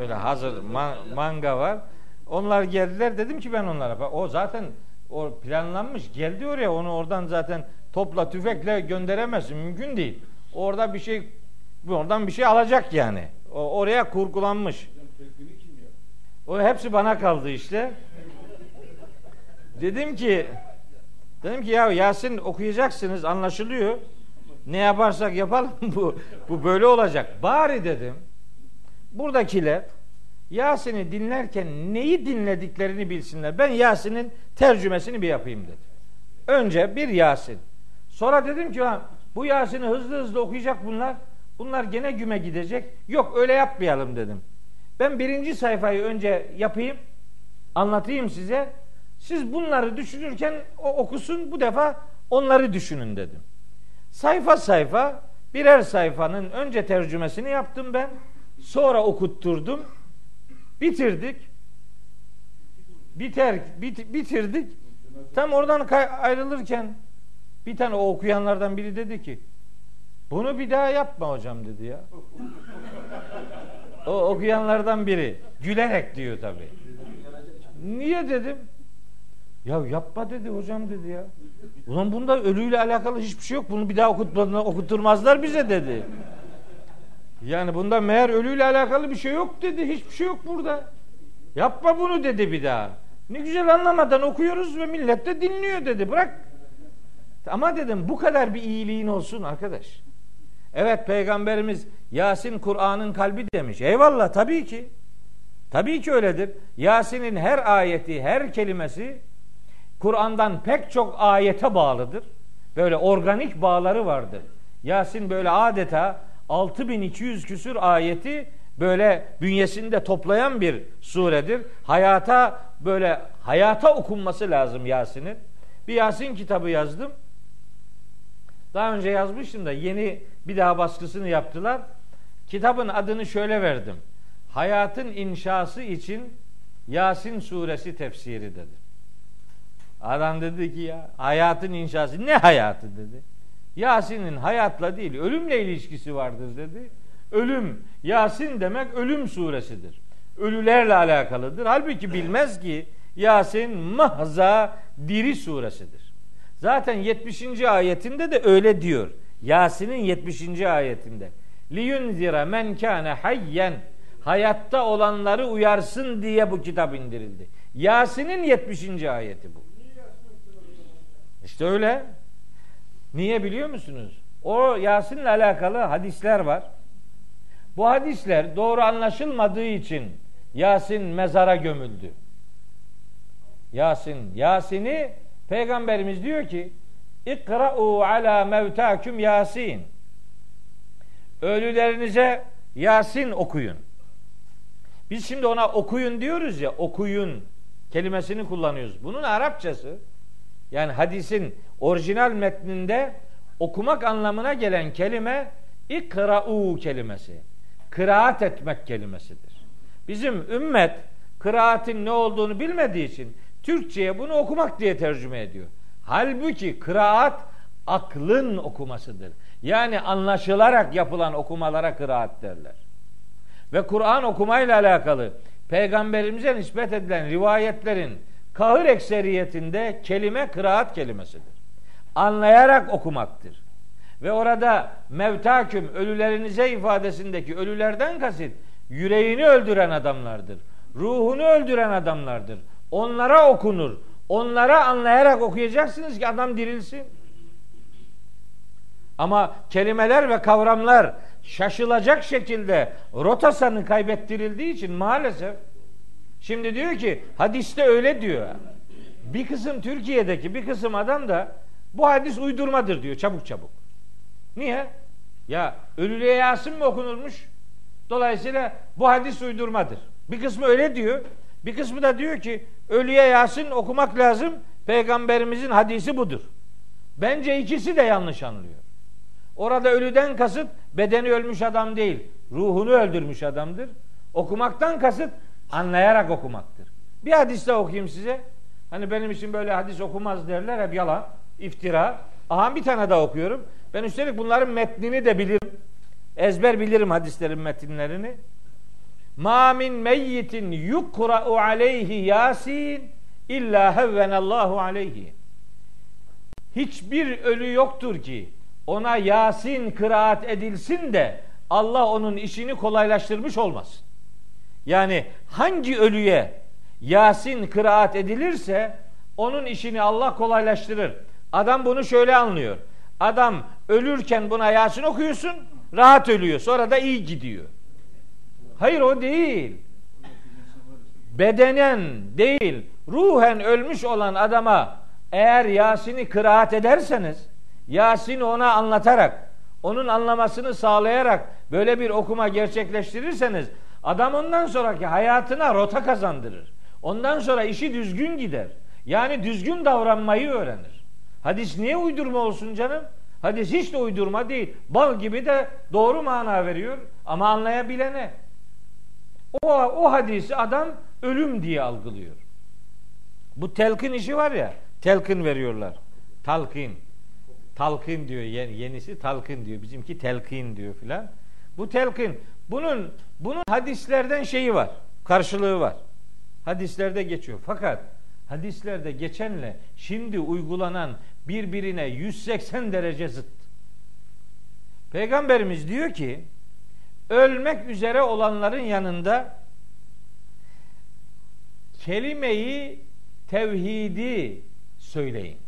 Öyle hazır man- manga var. Onlar geldiler dedim ki ben onlara o zaten o planlanmış geldi oraya onu oradan zaten topla tüfekle gönderemezsin mümkün değil. Orada bir şey oradan bir şey alacak yani. O oraya kurgulanmış. O hepsi bana kaldı işte. Dedim ki dedim ki ya Yasin okuyacaksınız anlaşılıyor. Ne yaparsak yapalım bu bu böyle olacak. Bari dedim. Buradakiler Yasin'i dinlerken neyi dinlediklerini bilsinler. Ben Yasin'in tercümesini bir yapayım dedim. Önce bir Yasin. Sonra dedim ki bu Yasin'i hızlı hızlı okuyacak bunlar. Bunlar gene güme gidecek. Yok öyle yapmayalım dedim. Ben birinci sayfayı önce yapayım. Anlatayım size. Siz bunları düşünürken o okusun bu defa onları düşünün dedim. Sayfa sayfa birer sayfanın önce tercümesini yaptım ben. Sonra okutturdum. Bitirdik. Biter bit- bitirdik. Tam oradan ayrılırken bir tane o okuyanlardan biri dedi ki bunu bir daha yapma hocam dedi ya. O okuyanlardan biri gülerek diyor tabi. Niye dedim? Ya yapma dedi hocam dedi ya. Ulan bunda ölüyle alakalı hiçbir şey yok. Bunu bir daha okutmadan okutturmazlar bize dedi. Yani bunda meğer ölüyle alakalı bir şey yok dedi. Hiçbir şey yok burada. Yapma bunu dedi bir daha. Ne güzel anlamadan okuyoruz ve millet de dinliyor dedi. Bırak. Ama dedim bu kadar bir iyiliğin olsun arkadaş. Evet peygamberimiz Yasin Kur'an'ın kalbi demiş. Eyvallah tabii ki. Tabii ki öyledir. Yasin'in her ayeti, her kelimesi Kur'an'dan pek çok ayete bağlıdır. Böyle organik bağları vardır. Yasin böyle adeta 6200 küsür ayeti böyle bünyesinde toplayan bir suredir. Hayata böyle hayata okunması lazım Yasin'in. Bir Yasin kitabı yazdım. Daha önce yazmıştım da yeni bir daha baskısını yaptılar. Kitabın adını şöyle verdim. Hayatın inşası için Yasin suresi tefsiri dedi. Adam dedi ki ya hayatın inşası ne hayatı dedi. Yasin'in hayatla değil ölümle ilişkisi vardır dedi. Ölüm Yasin demek ölüm suresidir. Ölülerle alakalıdır. Halbuki bilmez ki Yasin mahza diri suresidir. Zaten 70. ayetinde de öyle diyor. Yasin'in 70. ayetinde. Liyunzira men kana hayyen hayatta olanları uyarsın diye bu kitap indirildi. Yasin'in 70. ayeti bu. İşte öyle. Niye biliyor musunuz? O Yasin'le alakalı hadisler var. Bu hadisler doğru anlaşılmadığı için Yasin mezara gömüldü. Yasin, Yasin'i Peygamberimiz diyor ki İkra'u ala mevtaküm Yasin. Ölülerinize Yasin okuyun. Biz şimdi ona okuyun diyoruz ya, okuyun kelimesini kullanıyoruz. Bunun Arapçası yani hadisin orijinal metninde okumak anlamına gelen kelime ikra'u kelimesi. Kıraat etmek kelimesidir. Bizim ümmet kıraatin ne olduğunu bilmediği için Türkçe'ye bunu okumak diye tercüme ediyor. Halbuki kıraat aklın okumasıdır. Yani anlaşılarak yapılan okumalara kıraat derler. Ve Kur'an okumayla alakalı peygamberimize nispet edilen rivayetlerin kahır ekseriyetinde kelime kıraat kelimesidir. Anlayarak okumaktır. Ve orada mevtaküm ölülerinize ifadesindeki ölülerden kasıt yüreğini öldüren adamlardır. Ruhunu öldüren adamlardır. Onlara okunur. Onlara anlayarak okuyacaksınız ki adam dirilsin. Ama kelimeler ve kavramlar şaşılacak şekilde rotasını kaybettirildiği için maalesef şimdi diyor ki hadiste öyle diyor. Bir kısım Türkiye'deki bir kısım adam da bu hadis uydurmadır diyor çabuk çabuk. Niye? Ya ölülüye Yasin mi okunurmuş? Dolayısıyla bu hadis uydurmadır. Bir kısmı öyle diyor. Bir kısmı da diyor ki ölüye Yasin okumak lazım. Peygamberimizin hadisi budur. Bence ikisi de yanlış anlıyor. Orada ölüden kasıt bedeni ölmüş adam değil. Ruhunu öldürmüş adamdır. Okumaktan kasıt anlayarak okumaktır. Bir hadis de okuyayım size. Hani benim için böyle hadis okumaz derler hep yalan, iftira. Aha bir tane daha okuyorum. Ben üstelik bunların metnini de bilirim. Ezber bilirim hadislerin metinlerini. Ma min meyyitin yukra'u aleyhi yasin illa hevvenallahu aleyhi. Hiçbir ölü yoktur ki ona Yasin kıraat edilsin de Allah onun işini kolaylaştırmış olmasın. Yani hangi ölüye Yasin kıraat edilirse onun işini Allah kolaylaştırır. Adam bunu şöyle anlıyor. Adam ölürken buna Yasin okuyorsun, rahat ölüyor. Sonra da iyi gidiyor. Hayır o değil. Bedenen değil, ruhen ölmüş olan adama eğer Yasin'i kıraat ederseniz, Yasin'i ona anlatarak, onun anlamasını sağlayarak böyle bir okuma gerçekleştirirseniz, adam ondan sonraki hayatına rota kazandırır. Ondan sonra işi düzgün gider. Yani düzgün davranmayı öğrenir. Hadis niye uydurma olsun canım? Hadis hiç de uydurma değil. Bal gibi de doğru mana veriyor ama anlayabilene. O, o hadisi adam ölüm diye algılıyor. Bu telkin işi var ya, telkin veriyorlar. Talkin. Talkin diyor yenisi talkin diyor. Bizimki telkin diyor filan. Bu telkin bunun bunun hadislerden şeyi var. Karşılığı var. Hadislerde geçiyor. Fakat hadislerde geçenle şimdi uygulanan birbirine 180 derece zıt. Peygamberimiz diyor ki ölmek üzere olanların yanında kelimeyi tevhidi söyleyin.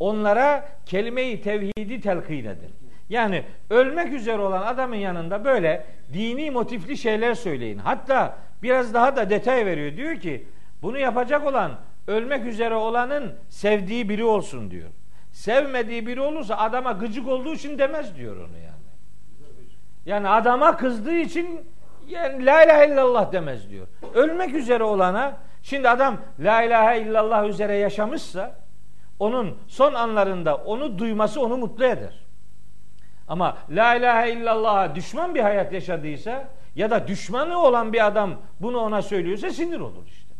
Onlara kelimeyi tevhidi telkin edin. Yani ölmek üzere olan adamın yanında böyle dini motifli şeyler söyleyin. Hatta biraz daha da detay veriyor. Diyor ki bunu yapacak olan ölmek üzere olanın sevdiği biri olsun diyor. Sevmediği biri olursa adama gıcık olduğu için demez diyor onu yani. Yani adama kızdığı için yani la ilahe illallah demez diyor. Ölmek üzere olana şimdi adam la ilahe illallah üzere yaşamışsa onun son anlarında onu duyması onu mutlu eder. Ama la ilahe illallah'a düşman bir hayat yaşadıysa ya da düşmanı olan bir adam bunu ona söylüyorsa sinir olur işte.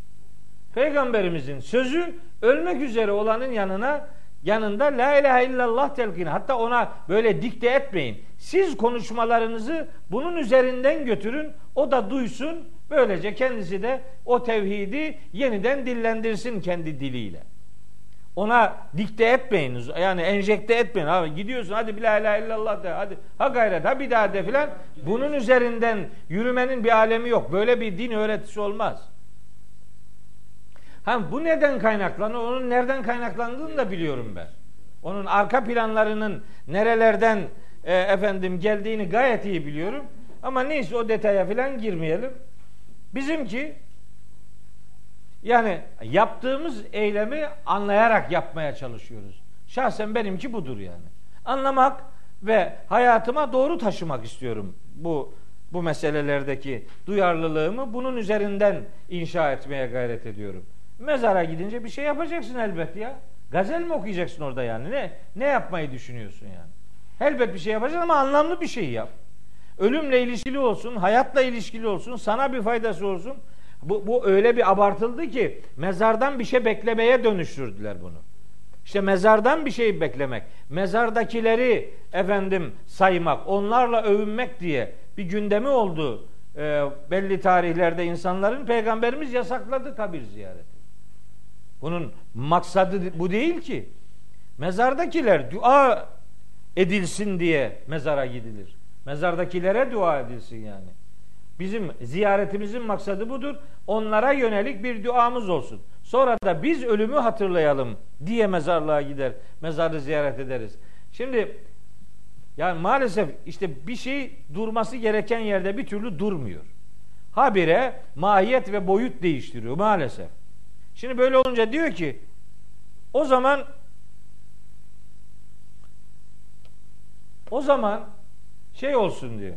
Peygamberimizin sözü ölmek üzere olanın yanına yanında la ilahe illallah telkini. Hatta ona böyle dikte etmeyin. Siz konuşmalarınızı bunun üzerinden götürün. O da duysun. Böylece kendisi de o tevhidi yeniden dillendirsin kendi diliyle. Ona dikte etmeyiniz. Yani enjekte etmeyin. Abi gidiyorsun hadi la ilahe illallah de. Hadi ha gayret ha bir daha de filan. Bunun üzerinden yürümenin bir alemi yok. Böyle bir din öğretisi olmaz. Ha bu neden kaynaklanıyor? Onun nereden kaynaklandığını da biliyorum ben. Onun arka planlarının nerelerden e, efendim geldiğini gayet iyi biliyorum. Ama neyse o detaya falan girmeyelim. Bizimki yani yaptığımız eylemi anlayarak yapmaya çalışıyoruz. Şahsen benimki budur yani. Anlamak ve hayatıma doğru taşımak istiyorum bu bu meselelerdeki duyarlılığımı bunun üzerinden inşa etmeye gayret ediyorum. Mezara gidince bir şey yapacaksın elbet ya. Gazel mi okuyacaksın orada yani? Ne ne yapmayı düşünüyorsun yani? Elbet bir şey yapacaksın ama anlamlı bir şey yap. Ölümle ilişkili olsun, hayatla ilişkili olsun, sana bir faydası olsun. Bu, bu öyle bir abartıldı ki mezardan bir şey beklemeye dönüştürdüler bunu. İşte mezardan bir şey beklemek, mezardakileri efendim saymak, onlarla övünmek diye bir gündemi oldu e, belli tarihlerde insanların. Peygamberimiz yasakladı kabir ziyareti. Bunun maksadı bu değil ki. Mezardakiler dua edilsin diye mezara gidilir. Mezardakilere dua edilsin yani. Bizim ziyaretimizin maksadı budur. Onlara yönelik bir duamız olsun. Sonra da biz ölümü hatırlayalım diye mezarlığa gider. Mezarı ziyaret ederiz. Şimdi yani maalesef işte bir şey durması gereken yerde bir türlü durmuyor. Habire mahiyet ve boyut değiştiriyor maalesef. Şimdi böyle olunca diyor ki o zaman o zaman şey olsun diyor.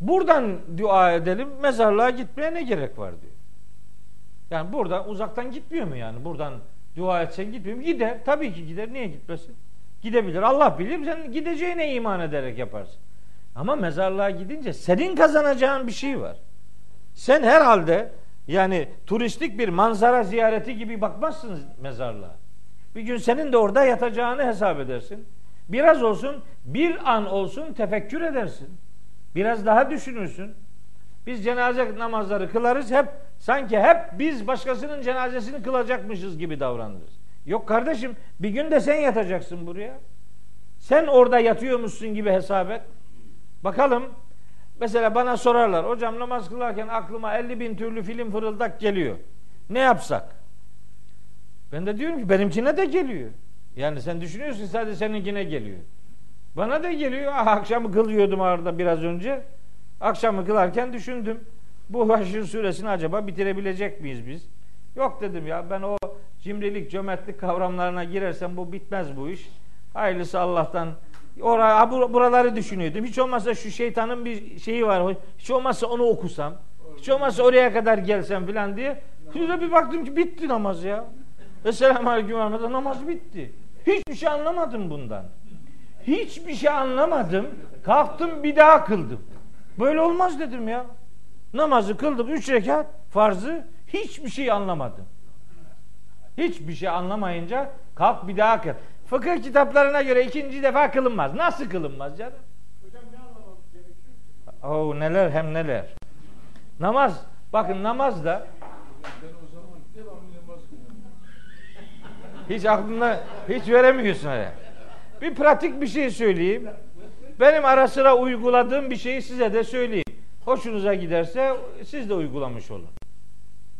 Buradan dua edelim, mezarlığa gitmeye ne gerek var diyor. Yani buradan uzaktan gitmiyor mu yani? Buradan dua etsen gitmiyor mu? Gider. Tabii ki gider. Niye gitmesin? Gidebilir. Allah bilir. Sen gideceğine iman ederek yaparsın. Ama mezarlığa gidince senin kazanacağın bir şey var. Sen herhalde yani turistik bir manzara ziyareti gibi bakmazsınız mezarlığa. Bir gün senin de orada yatacağını hesap edersin. Biraz olsun, bir an olsun tefekkür edersin. Biraz daha düşünürsün. Biz cenaze namazları kılarız hep sanki hep biz başkasının cenazesini kılacakmışız gibi davranırız. Yok kardeşim bir gün de sen yatacaksın buraya. Sen orada yatıyormuşsun gibi hesap et. Bakalım mesela bana sorarlar hocam namaz kılarken aklıma 50 bin türlü film fırıldak geliyor. Ne yapsak? Ben de diyorum ki benimkine de geliyor. Yani sen düşünüyorsun sadece seninkine geliyor. Bana da geliyor. Ah, akşamı kılıyordum arada biraz önce. Akşamı kılarken düşündüm. Bu Haşr suresini acaba bitirebilecek miyiz biz? Yok dedim ya ben o cimrilik, cömertlik kavramlarına girersem bu bitmez bu iş. Hayırlısı Allah'tan. Oraya, buraları düşünüyordum. Hiç olmazsa şu şeytanın bir şeyi var. Hiç olmazsa onu okusam. Hiç olmazsa oraya kadar gelsem filan diye. Şimdi bir baktım ki bitti namaz ya. Esselamu Aleyküm namaz bitti. Hiçbir şey anlamadım bundan. Hiçbir şey anlamadım. Kalktım bir daha kıldım. Böyle olmaz dedim ya. Namazı kıldım. Üç rekat farzı. Hiçbir şey anlamadım. Hiçbir şey anlamayınca kalk bir daha kıl. Fıkıh kitaplarına göre ikinci defa kılınmaz. Nasıl kılınmaz canım? Hocam ne anlamamız gerekiyor ki? Oo neler hem neler. Namaz, bakın namaz da hiç aklında hiç veremiyorsun öyle. Bir pratik bir şey söyleyeyim. Benim ara sıra uyguladığım bir şeyi size de söyleyeyim. Hoşunuza giderse siz de uygulamış olun.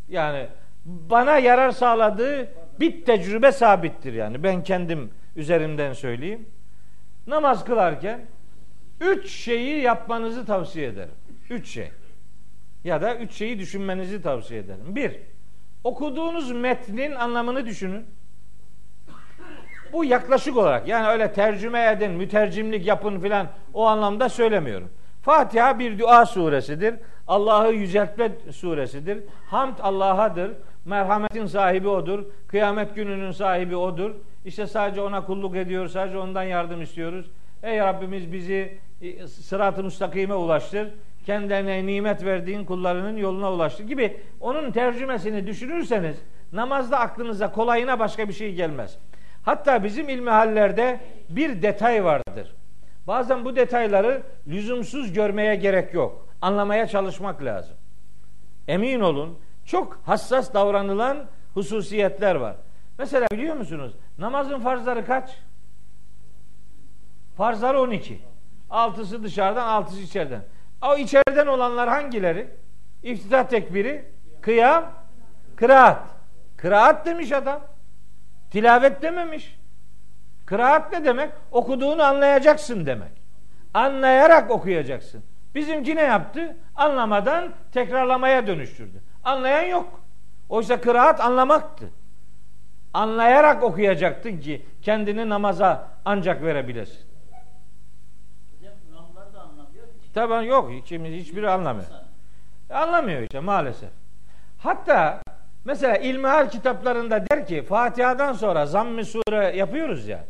Yani bana yarar sağladığı bir tecrübe sabittir yani. Ben kendim üzerimden söyleyeyim. Namaz kılarken üç şeyi yapmanızı tavsiye ederim. Üç şey. Ya da üç şeyi düşünmenizi tavsiye ederim. Bir, okuduğunuz metnin anlamını düşünün. Bu yaklaşık olarak yani öyle tercüme edin, mütercimlik yapın filan o anlamda söylemiyorum. Fatiha bir dua suresidir. Allah'ı yüceltme suresidir. Hamd Allah'adır. Merhametin sahibi odur. Kıyamet gününün sahibi odur. İşte sadece ona kulluk ediyoruz. Sadece ondan yardım istiyoruz. Ey Rabbimiz bizi e, sırat-ı müstakime ulaştır. Kendilerine nimet verdiğin kullarının yoluna ulaştır gibi onun tercümesini düşünürseniz namazda aklınıza kolayına başka bir şey gelmez. Hatta bizim ilmihallerde bir detay vardır. Bazen bu detayları lüzumsuz görmeye gerek yok. Anlamaya çalışmak lazım. Emin olun çok hassas davranılan hususiyetler var. Mesela biliyor musunuz? Namazın farzları kaç? Farzları 12. Altısı dışarıdan, altısı içeriden. O içeriden olanlar hangileri? İftitah tekbiri, kıyam, kıraat. Kıraat demiş adam. Tilavet dememiş. Kıraat ne demek? Okuduğunu anlayacaksın demek. Anlayarak okuyacaksın. Bizimki ne yaptı? Anlamadan tekrarlamaya dönüştürdü. Anlayan yok. Oysa kıraat anlamaktı. Anlayarak okuyacaktın ki kendini namaza ancak verebilesin. Taban yok. Hiçbiri anlamıyor. Anlamıyor işte maalesef. Hatta mesela ilmihal kitaplarında der ki Fatiha'dan sonra zamm-ı sure yapıyoruz ya.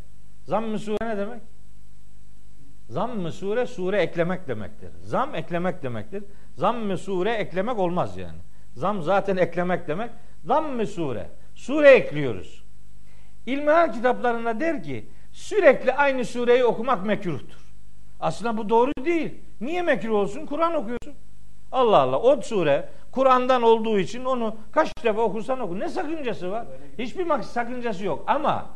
Zamm-ı sure ne demek? Zamm-ı sure sure eklemek demektir. Zam eklemek demektir. Zamm-ı sure eklemek olmaz yani. Zam zaten eklemek demek. Zamm-ı sure. Sure ekliyoruz. İlmihal kitaplarında der ki sürekli aynı sureyi okumak mekruhtur. Aslında bu doğru değil. Niye mekruh olsun? Kur'an okuyorsun. Allah Allah. O sure Kur'an'dan olduğu için onu kaç defa okursan oku. Ne sakıncası var? Hiçbir sakıncası yok. Ama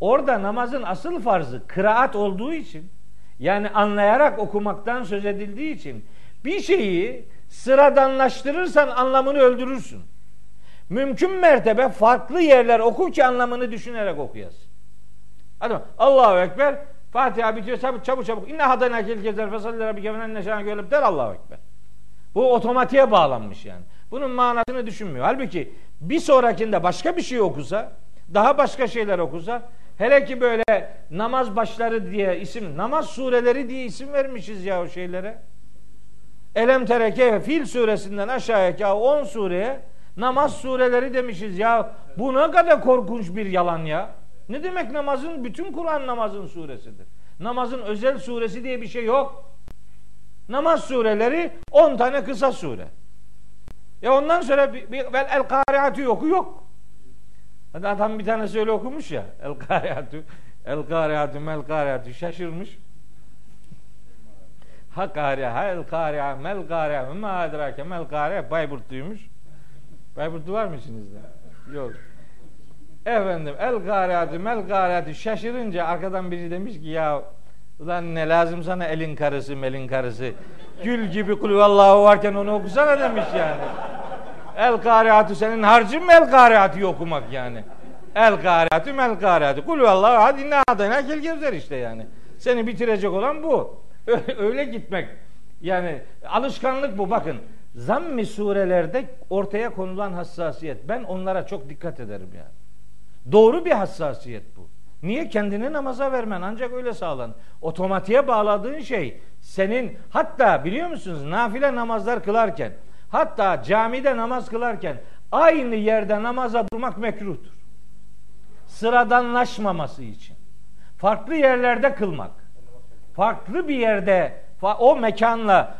orada namazın asıl farzı kıraat olduğu için yani anlayarak okumaktan söz edildiği için bir şeyi sıradanlaştırırsan anlamını öldürürsün. Mümkün mertebe farklı yerler oku ki anlamını düşünerek okuyasın. Hadi Allahu Ekber. Fatiha bitiyor çabuk çabuk çabuk. İnne hadana kel gezer fesalli rabbike ve neşana görüp der Allahu Ekber. Bu otomatiğe bağlanmış yani. Bunun manasını düşünmüyor. Halbuki bir sonrakinde başka bir şey okusa, daha başka şeyler okusa, hele ki böyle namaz başları diye isim, namaz sureleri diye isim vermişiz ya o şeylere. Elem tereke Fil suresinden aşağıya 10 sureye namaz sureleri demişiz ya. Bu ne kadar korkunç bir yalan ya. Ne demek namazın bütün Kur'an namazın suresidir. Namazın özel suresi diye bir şey yok. Namaz sureleri 10 tane kısa sure. Ya ondan sonra bir, bir vel el kariatü yoku yok. Adam bir tane öyle okumuş ya. El kariatü el kariatü mel kariatü şaşırmış. Ha kariya, ha el kariya, mel kariya, ma adrake mel kariya Bayburtluymuş. Bayburtlu var mı içinizde? Yok. Efendim el gariyatı mel gariyatı şaşırınca arkadan biri demiş ki ya ulan ne lazım sana elin karısı melin karısı gül gibi kulüvallahu varken onu okusana demiş yani. El gariyatı senin harcın mı el gariyatı okumak yani. El gariyatı mel gariyatı kulüvallahu hadi ne adına gel gezer işte yani. Seni bitirecek olan bu. Öyle, gitmek. Yani alışkanlık bu bakın. Zamm-ı surelerde ortaya konulan hassasiyet. Ben onlara çok dikkat ederim yani. Doğru bir hassasiyet bu. Niye kendini namaza vermen ancak öyle sağlan. Otomatiğe bağladığın şey senin hatta biliyor musunuz nafile namazlar kılarken hatta camide namaz kılarken aynı yerde namaza durmak mekruhtur. Sıradanlaşmaması için. Farklı yerlerde kılmak. Farklı bir yerde o mekanla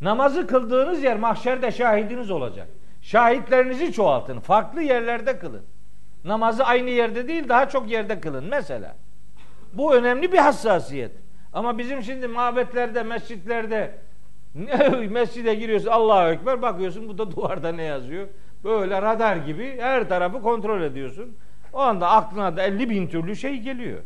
namazı kıldığınız yer mahşerde şahidiniz olacak. Şahitlerinizi çoğaltın. Farklı yerlerde kılın. Namazı aynı yerde değil daha çok yerde kılın mesela. Bu önemli bir hassasiyet. Ama bizim şimdi mabetlerde, mescitlerde mescide giriyorsun Allahu Ekber bakıyorsun bu da duvarda ne yazıyor. Böyle radar gibi her tarafı kontrol ediyorsun. O anda aklına da 50 bin türlü şey geliyor.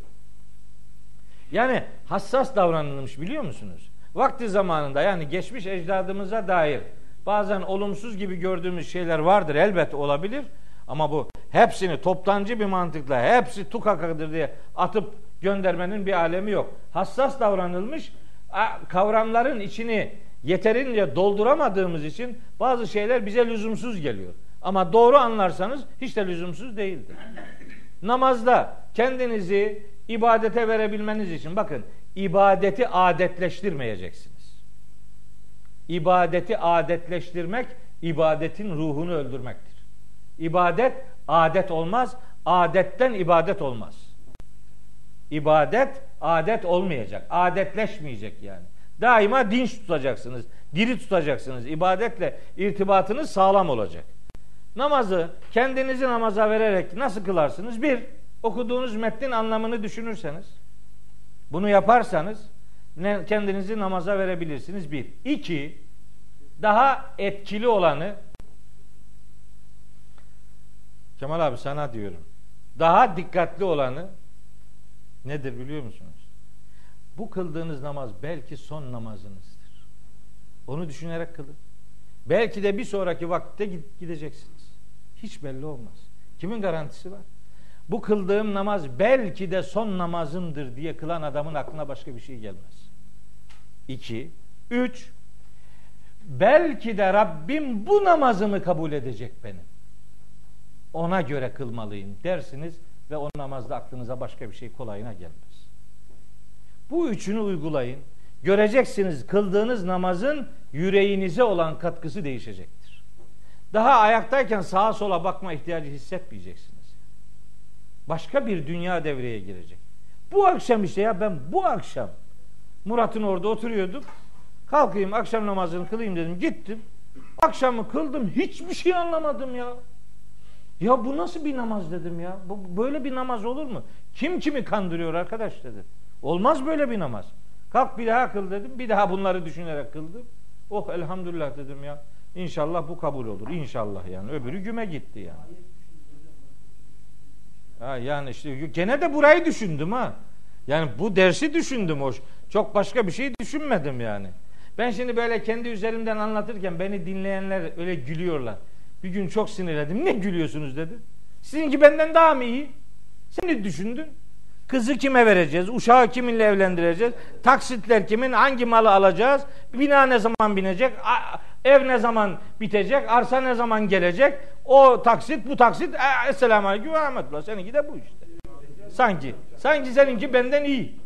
Yani hassas davranılmış biliyor musunuz? Vakti zamanında yani geçmiş ecdadımıza dair bazen olumsuz gibi gördüğümüz şeyler vardır elbet olabilir. Ama bu hepsini toptancı bir mantıkla hepsi tukakadır diye atıp göndermenin bir alemi yok. Hassas davranılmış kavramların içini yeterince dolduramadığımız için bazı şeyler bize lüzumsuz geliyor. Ama doğru anlarsanız hiç de lüzumsuz değildir. Namazda kendinizi ibadete verebilmeniz için bakın ibadeti adetleştirmeyeceksiniz. İbadeti adetleştirmek ibadetin ruhunu öldürmektir. İbadet adet olmaz, adetten ibadet olmaz. İbadet adet olmayacak, adetleşmeyecek yani. Daima dinç tutacaksınız, diri tutacaksınız. İbadetle irtibatınız sağlam olacak. Namazı kendinizi namaza vererek nasıl kılarsınız? Bir, okuduğunuz metnin anlamını düşünürseniz, bunu yaparsanız kendinizi namaza verebilirsiniz. Bir. İki, daha etkili olanı Kemal abi sana diyorum. Daha dikkatli olanı nedir biliyor musunuz? Bu kıldığınız namaz belki son namazınızdır. Onu düşünerek kılın. Belki de bir sonraki vakitte gideceksiniz. Hiç belli olmaz. Kimin garantisi var? Bu kıldığım namaz belki de son namazımdır diye kılan adamın aklına başka bir şey gelmez. İki. Üç. Belki de Rabbim bu namazımı kabul edecek benim. Ona göre kılmalıyım dersiniz ve o namazda aklınıza başka bir şey kolayına gelmez. Bu üçünü uygulayın. Göreceksiniz kıldığınız namazın yüreğinize olan katkısı değişecektir. Daha ayaktayken sağa sola bakma ihtiyacı hissetmeyeceksiniz. Başka bir dünya devreye girecek. Bu akşam işte ya ben bu akşam Murat'ın orada oturuyorduk. Kalkayım akşam namazını kılayım dedim. Gittim. Akşamı kıldım. Hiçbir şey anlamadım ya. Ya bu nasıl bir namaz dedim ya. Bu böyle bir namaz olur mu? Kim kimi kandırıyor arkadaş dedim. Olmaz böyle bir namaz. Kalk bir daha kıl dedim. Bir daha bunları düşünerek kıldım. Oh elhamdülillah dedim ya. İnşallah bu kabul olur. İnşallah yani. Öbürü güme gitti yani. Ha yani işte gene de burayı düşündüm ha. Yani bu dersi düşündüm hoş. Çok başka bir şey düşünmedim yani. Ben şimdi böyle kendi üzerimden anlatırken beni dinleyenler öyle gülüyorlar. Bir gün çok sinirlendim. Ne gülüyorsunuz dedi. Sizinki benden daha mı iyi? Sen ne düşündün? Kızı kime vereceğiz? Uşağı kiminle evlendireceğiz? Taksitler kimin? Hangi malı alacağız? Bina ne zaman binecek? Ev ne zaman bitecek? Arsa ne zaman gelecek? O taksit, bu taksit. E, Esselamu Aleyküm ve Rahmetullah. Seninki de bu işte. Sanki. Sanki seninki benden iyi.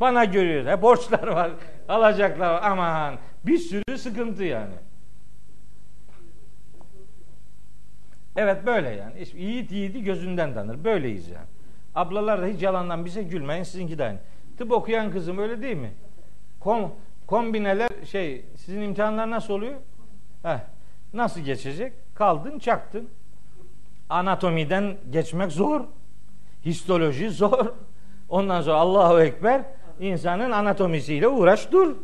Bana görüyor. He, borçlar var. Alacaklar var. Aman. Bir sürü sıkıntı yani. Evet böyle yani. Yiğit yiğidi gözünden tanır. Böyleyiz yani. Ablalar da hiç yalandan bize gülmeyin. Sizinki de aynı. Tıp okuyan kızım öyle değil mi? Kom, kombineler şey sizin imtihanlar nasıl oluyor? Heh, nasıl geçecek? Kaldın çaktın. Anatomiden geçmek zor. Histoloji zor. Ondan sonra Allahu Ekber insanın anatomisiyle uğraş dur.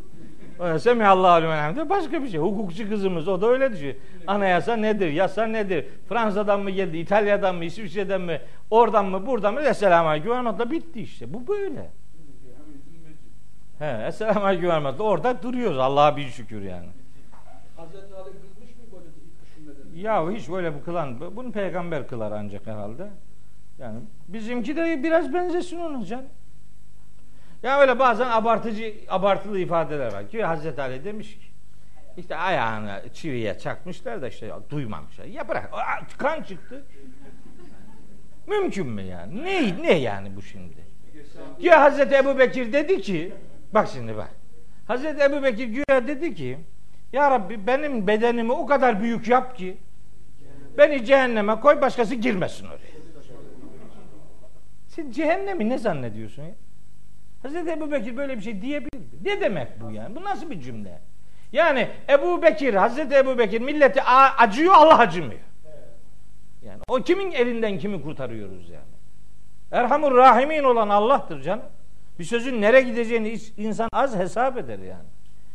Semihallahu limen başka bir şey. Hukukçu kızımız o da öyle düşüyor. Anayasa nedir? Yasa nedir? Fransa'dan mı geldi? İtalya'dan mı? İsviçre'den mi? Oradan mı? Buradan mı? Esselamu aleyküm da bitti işte. Bu böyle. He, Esselamu aleyküm Orada duruyoruz. Allah'a bir şükür yani. Hazreti Ali kızmış mı böyle düşünmeden? Ya hiç böyle bu kılan, bunu peygamber kılar ancak herhalde. Yani bizimki de biraz benzesin ona canım. Ya öyle bazen abartıcı, abartılı ifadeler var. Ki Hazreti Ali demiş ki işte ayağını çiviye çakmışlar da işte duymamışlar. Ya bırak kan çıktı. Mümkün mü yani? Ne, ne yani bu şimdi? Ya Hazreti Ebu Bekir dedi ki bak şimdi bak. Hazreti Ebu Bekir güya dedi ki Ya Rabbi benim bedenimi o kadar büyük yap ki beni cehenneme koy başkası girmesin oraya. Sen cehennemi ne zannediyorsun ya? Hazreti Ebu Bekir böyle bir şey diyebilir. Ne demek bu yani? Bu nasıl bir cümle? Yani Ebu Bekir, Hazreti Ebu Bekir milleti acıyor Allah acımıyor. Yani o kimin elinden kimi kurtarıyoruz yani? Erhamur Rahimin olan Allah'tır canım. Bir sözün nereye gideceğini insan az hesap eder yani.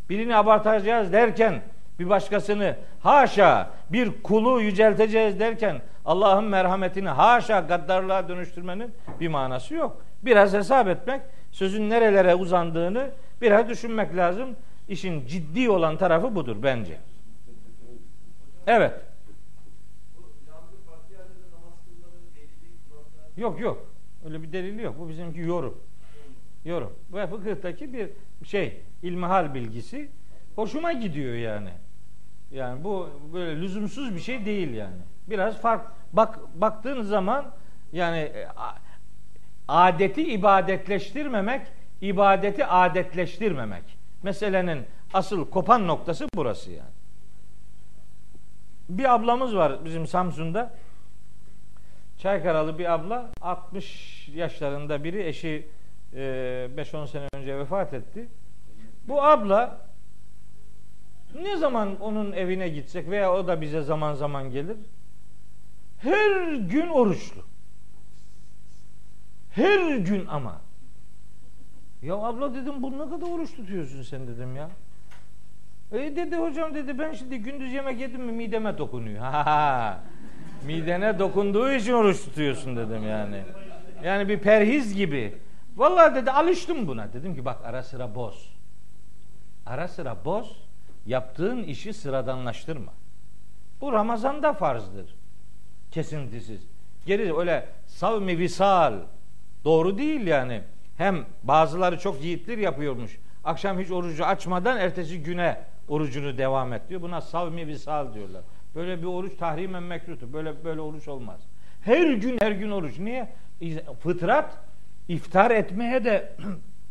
Birini abartacağız derken bir başkasını haşa bir kulu yücelteceğiz derken Allah'ın merhametini haşa gaddarlığa dönüştürmenin bir manası yok. Biraz hesap etmek, sözün nerelere uzandığını biraz düşünmek lazım. İşin ciddi olan tarafı budur bence. Evet. Yok yok. Öyle bir delili yok. Bu bizimki yorum. Yorum. Bu fıkıhtaki bir şey, ilmihal bilgisi. Hoşuma gidiyor yani. Yani bu böyle lüzumsuz bir şey değil yani. Biraz fark bak baktığın zaman Yani e, adeti ibadetleştirmemek, ibadeti adetleştirmemek. Meselenin asıl kopan noktası burası yani. Bir ablamız var bizim Samsun'da. Çaykaralı bir abla 60 yaşlarında biri eşi e, 5-10 sene önce vefat etti. Bu abla ne zaman onun evine gitsek veya o da bize zaman zaman gelir her gün oruçlu. Her gün ama. Ya abla dedim bu ne kadar oruç tutuyorsun sen dedim ya. E dedi hocam dedi ben şimdi gündüz yemek yedim mi mideme dokunuyor. Ha. Midene dokunduğu için oruç tutuyorsun dedim yani. Yani bir perhiz gibi. Vallahi dedi alıştım buna. Dedim ki bak ara sıra boz. Ara sıra boz. Yaptığın işi sıradanlaştırma. Bu Ramazan'da farzdır. Kesintisiz. Geri öyle savmi visal doğru değil yani. Hem bazıları çok yiğitler yapıyormuş. Akşam hiç orucu açmadan ertesi güne orucunu devam et diyor. Buna savmi visal diyorlar. Böyle bir oruç tahrimen mekruhtur. Böyle böyle oruç olmaz. Her gün her gün oruç. Niye? Fıtrat iftar etmeye de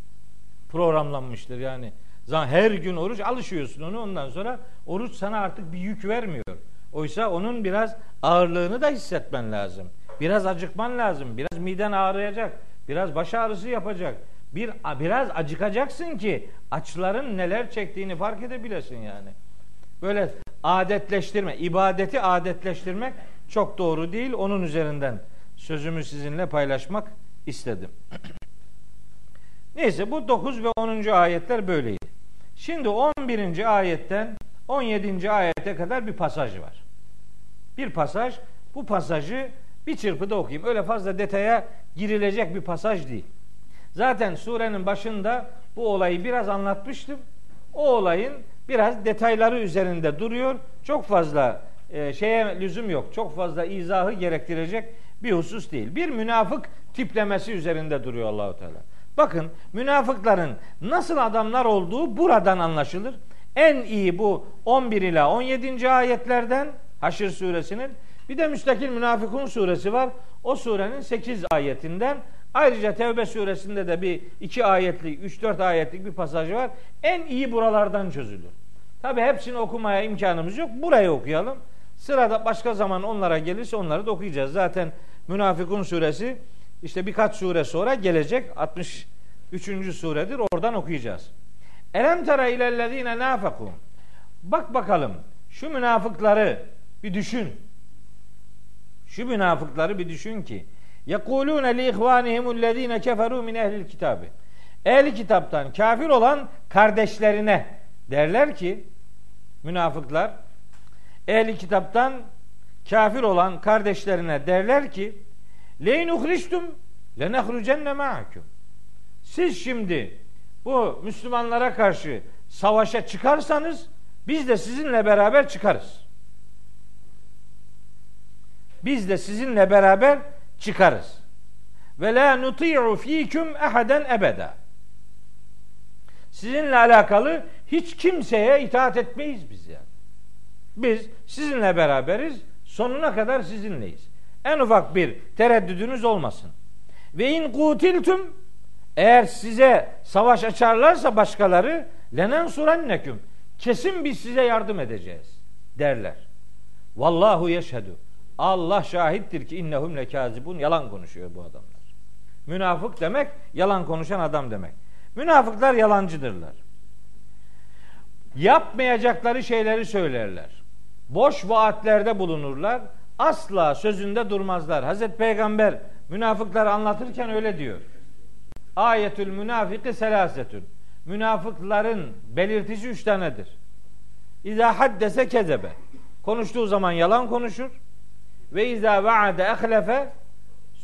programlanmıştır yani. Zaten her gün oruç alışıyorsun onu ondan sonra oruç sana artık bir yük vermiyor. Oysa onun biraz ağırlığını da hissetmen lazım. Biraz acıkman lazım. Biraz miden ağrıyacak. Biraz baş ağrısı yapacak. Bir biraz acıkacaksın ki açların neler çektiğini fark edebilesin yani. Böyle adetleştirme, ibadeti adetleştirmek çok doğru değil. Onun üzerinden sözümü sizinle paylaşmak istedim. Neyse bu 9 ve 10. ayetler böyleydi. Şimdi 11. ayetten 17. ayete kadar bir pasaj var. Bir pasaj. Bu pasajı bir çırpıda okuyayım. Öyle fazla detaya girilecek bir pasaj değil. Zaten surenin başında bu olayı biraz anlatmıştım. O olayın biraz detayları üzerinde duruyor. Çok fazla e, şeye lüzum yok. Çok fazla izahı gerektirecek bir husus değil. Bir münafık tiplemesi üzerinde duruyor Allahu Teala. Bakın münafıkların nasıl adamlar olduğu buradan anlaşılır. En iyi bu 11 ila 17. ayetlerden Haşr suresinin bir de Müstakil Münafıkun suresi var. O surenin 8 ayetinden ayrıca Tevbe suresinde de bir 2 ayetlik, 3-4 ayetlik bir pasajı var. En iyi buralardan çözülür. Tabi hepsini okumaya imkanımız yok. Burayı okuyalım. Sırada başka zaman onlara gelirse onları da okuyacağız. Zaten Münafıkun suresi işte birkaç sure sonra gelecek. 63. suredir. Oradan okuyacağız. Elem tera ilellezine nafakun. Bak bakalım şu münafıkları bir düşün. Şu münafıkları bir düşün ki yekulune li ihvanihimüllezine keferu min ehlil kitabı. Ehli kitaptan kafir olan kardeşlerine derler ki münafıklar ehli kitaptan kafir olan kardeşlerine derler ki leyn uhristum lenehrucenne ma'akum. Siz şimdi bu Müslümanlara karşı savaşa çıkarsanız biz de sizinle beraber çıkarız. Biz de sizinle beraber çıkarız. Ve la nuti'u fikum ahaden ebeda. Sizinle alakalı hiç kimseye itaat etmeyiz biz yani. Biz sizinle beraberiz, sonuna kadar sizinleyiz. En ufak bir tereddüdünüz olmasın. Ve in kutiltum eğer size savaş açarlarsa başkaları lenen surenneküm kesin biz size yardım edeceğiz derler. Vallahu yeşhedü. Allah şahittir ki innehum lekazibun yalan konuşuyor bu adamlar. Münafık demek yalan konuşan adam demek. Münafıklar yalancıdırlar. Yapmayacakları şeyleri söylerler. Boş vaatlerde bulunurlar. Asla sözünde durmazlar. Hazreti Peygamber münafıkları anlatırken öyle diyor. Ayetül münafiki selasetün. Münafıkların belirtisi üç tanedir. İza haddese kezebe. Konuştuğu zaman yalan konuşur. Ve izâ vaade ehlefe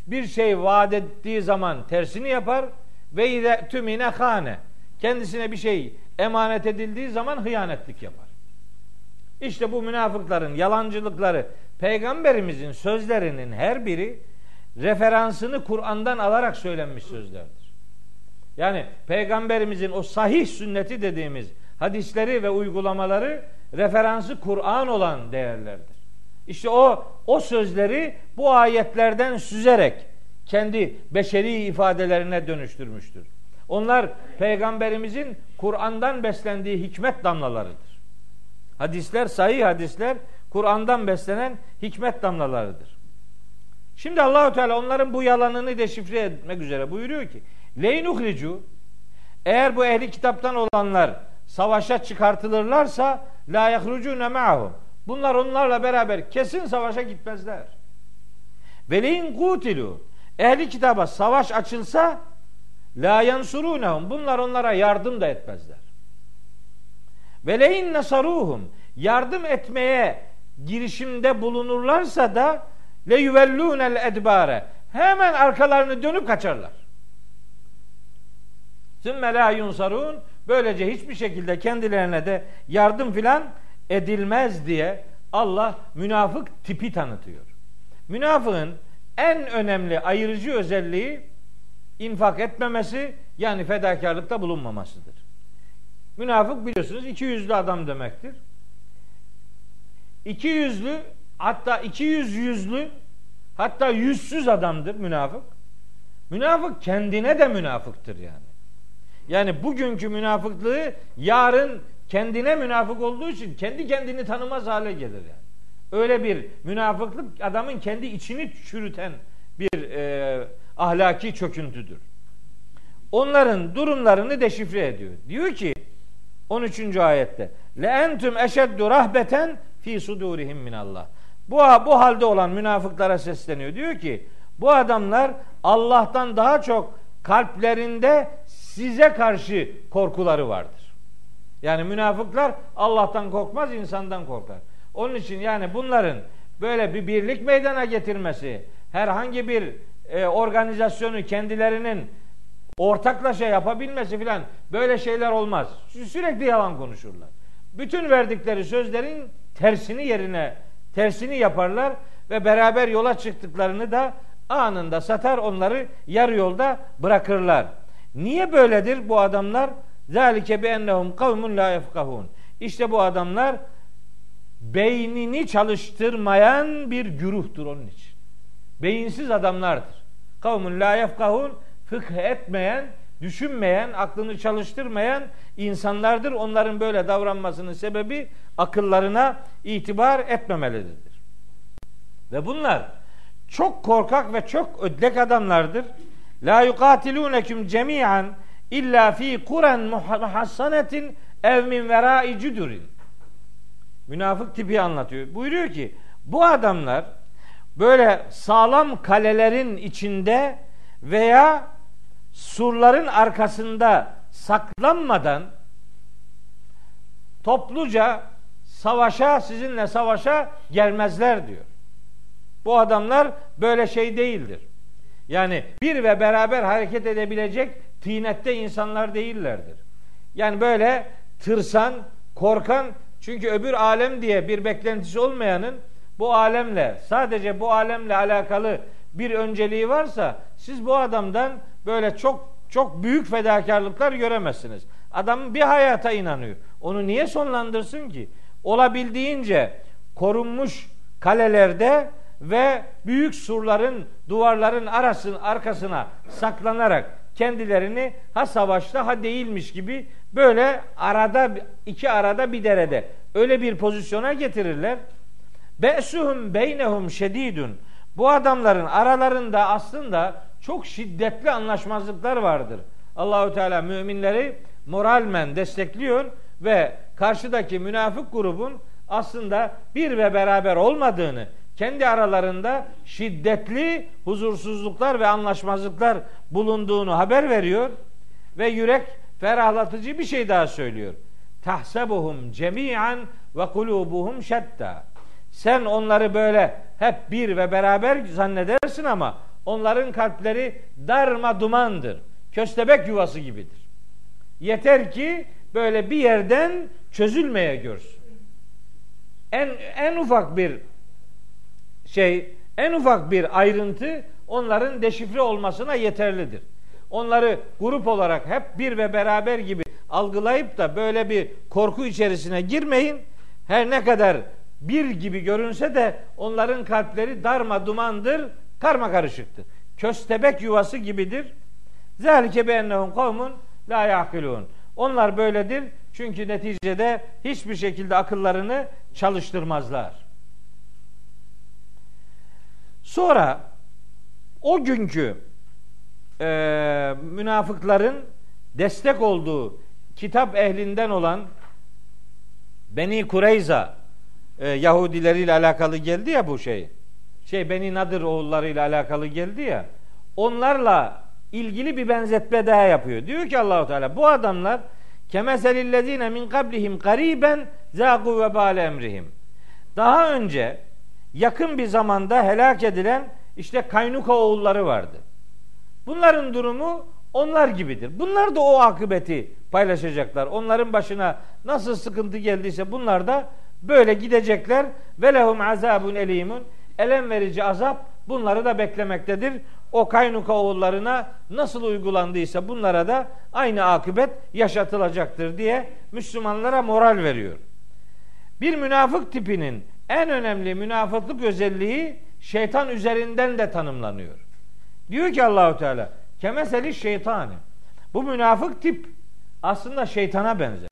bir şey vaat ettiği zaman tersini yapar ve izâ tümine hane kendisine bir şey emanet edildiği zaman hıyanetlik yapar. İşte bu münafıkların yalancılıkları peygamberimizin sözlerinin her biri referansını Kur'an'dan alarak söylenmiş sözlerdir. Yani peygamberimizin o sahih sünneti dediğimiz hadisleri ve uygulamaları referansı Kur'an olan değerlerdir. İşte o o sözleri bu ayetlerden süzerek kendi beşeri ifadelerine dönüştürmüştür. Onlar peygamberimizin Kur'an'dan beslendiği hikmet damlalarıdır. Hadisler, sahih hadisler Kur'an'dan beslenen hikmet damlalarıdır. Şimdi Allahu Teala onların bu yalanını deşifre etmek üzere buyuruyor ki: "Leynuhricu eğer bu ehli kitaptan olanlar savaşa çıkartılırlarsa la yahrucune ma'hum. Bunlar onlarla beraber kesin savaşa gitmezler. Ve leyin kutilu. Ehli kitaba savaş açılsa la yansurunehum. Bunlar onlara yardım da etmezler. Ve leyin nasaruhum. Yardım etmeye girişimde bulunurlarsa da le yuvellunel edbare. Hemen arkalarını dönüp kaçarlar. Sümme la yunsarun. Böylece hiçbir şekilde kendilerine de yardım filan edilmez diye Allah münafık tipi tanıtıyor. Münafığın en önemli ayırıcı özelliği infak etmemesi yani fedakarlıkta bulunmamasıdır. Münafık biliyorsunuz iki yüzlü adam demektir. İki yüzlü hatta iki yüz yüzlü hatta yüzsüz adamdır münafık. Münafık kendine de münafıktır yani. Yani bugünkü münafıklığı yarın kendine münafık olduğu için kendi kendini tanımaz hale gelir yani. Öyle bir münafıklık adamın kendi içini çürüten bir e, ahlaki çöküntüdür. Onların durumlarını deşifre ediyor. Diyor ki 13. ayette le entum eşeddu rahbeten fi sudurihim min Allah. Bu bu halde olan münafıklara sesleniyor. Diyor ki bu adamlar Allah'tan daha çok kalplerinde size karşı korkuları vardır. Yani münafıklar Allah'tan korkmaz, insandan korkar. Onun için yani bunların böyle bir birlik meydana getirmesi, herhangi bir e, organizasyonu kendilerinin ortaklaşa yapabilmesi filan böyle şeyler olmaz. Sürekli yalan konuşurlar. Bütün verdikleri sözlerin tersini yerine tersini yaparlar ve beraber yola çıktıklarını da anında satar onları yarı yolda bırakırlar. Niye böyledir bu adamlar? Zalike bi ennehum kavmun la yefkahun. İşte bu adamlar beynini çalıştırmayan bir güruhtur onun için. Beyinsiz adamlardır. Kavmun la yefkahun fıkh etmeyen, düşünmeyen, aklını çalıştırmayan insanlardır. Onların böyle davranmasının sebebi akıllarına itibar etmemeleridir. Ve bunlar çok korkak ve çok ödlek adamlardır. La yukatilunekum cemi'an illa fi kuren muhassanetin ev min verai cüdürin. Münafık tipi anlatıyor. Buyuruyor ki bu adamlar böyle sağlam kalelerin içinde veya surların arkasında saklanmadan topluca savaşa sizinle savaşa gelmezler diyor. Bu adamlar böyle şey değildir. Yani bir ve beraber hareket edebilecek tinette insanlar değillerdir. Yani böyle tırsan, korkan çünkü öbür alem diye bir beklentisi olmayanın bu alemle sadece bu alemle alakalı bir önceliği varsa siz bu adamdan böyle çok çok büyük fedakarlıklar göremezsiniz. Adam bir hayata inanıyor. Onu niye sonlandırsın ki? Olabildiğince korunmuş kalelerde ve büyük surların, duvarların arasın arkasına saklanarak kendilerini ha savaşta ha değilmiş gibi böyle arada iki arada bir derede öyle bir pozisyona getirirler. Be'suhum beynehum şedidun. Bu adamların aralarında aslında çok şiddetli anlaşmazlıklar vardır. Allahu Teala müminleri moralmen destekliyor ve karşıdaki münafık grubun aslında bir ve beraber olmadığını, kendi aralarında şiddetli huzursuzluklar ve anlaşmazlıklar bulunduğunu haber veriyor ve yürek ferahlatıcı bir şey daha söylüyor. Tahsebuhum cemi'an ve kulubuhum şetta. Sen onları böyle hep bir ve beraber zannedersin ama onların kalpleri darma dumandır. Köstebek yuvası gibidir. Yeter ki böyle bir yerden çözülmeye görsün. En en ufak bir şey, en ufak bir ayrıntı onların deşifre olmasına yeterlidir. Onları grup olarak hep bir ve beraber gibi algılayıp da böyle bir korku içerisine girmeyin. Her ne kadar bir gibi görünse de onların kalpleri darma dumandır, karma karışıktır. köstebek yuvası gibidir. Zalike bi ennehum kavmun la yaqilun. Onlar böyledir çünkü neticede hiçbir şekilde akıllarını çalıştırmazlar. Sonra o günkü e, münafıkların destek olduğu kitap ehlinden olan Beni Kureyza e, Yahudileriyle alakalı geldi ya bu şey. Şey Beni Nadir oğullarıyla alakalı geldi ya. Onlarla ilgili bir benzetme daha yapıyor. Diyor ki Allahu Teala bu adamlar kemeselillezine min kablihim gariben zâgu ve bâle emrihim. Daha önce yakın bir zamanda helak edilen işte Kaynuka oğulları vardı. Bunların durumu onlar gibidir. Bunlar da o akıbeti paylaşacaklar. Onların başına nasıl sıkıntı geldiyse bunlar da böyle gidecekler. Ve lehum azabun elimun. Elem verici azap bunları da beklemektedir. O Kaynuka oğullarına nasıl uygulandıysa bunlara da aynı akıbet yaşatılacaktır diye Müslümanlara moral veriyor. Bir münafık tipinin en önemli münafıklık özelliği şeytan üzerinden de tanımlanıyor. Diyor ki Allahu Teala kemeseli şeytanı. Bu münafık tip aslında şeytana benzer.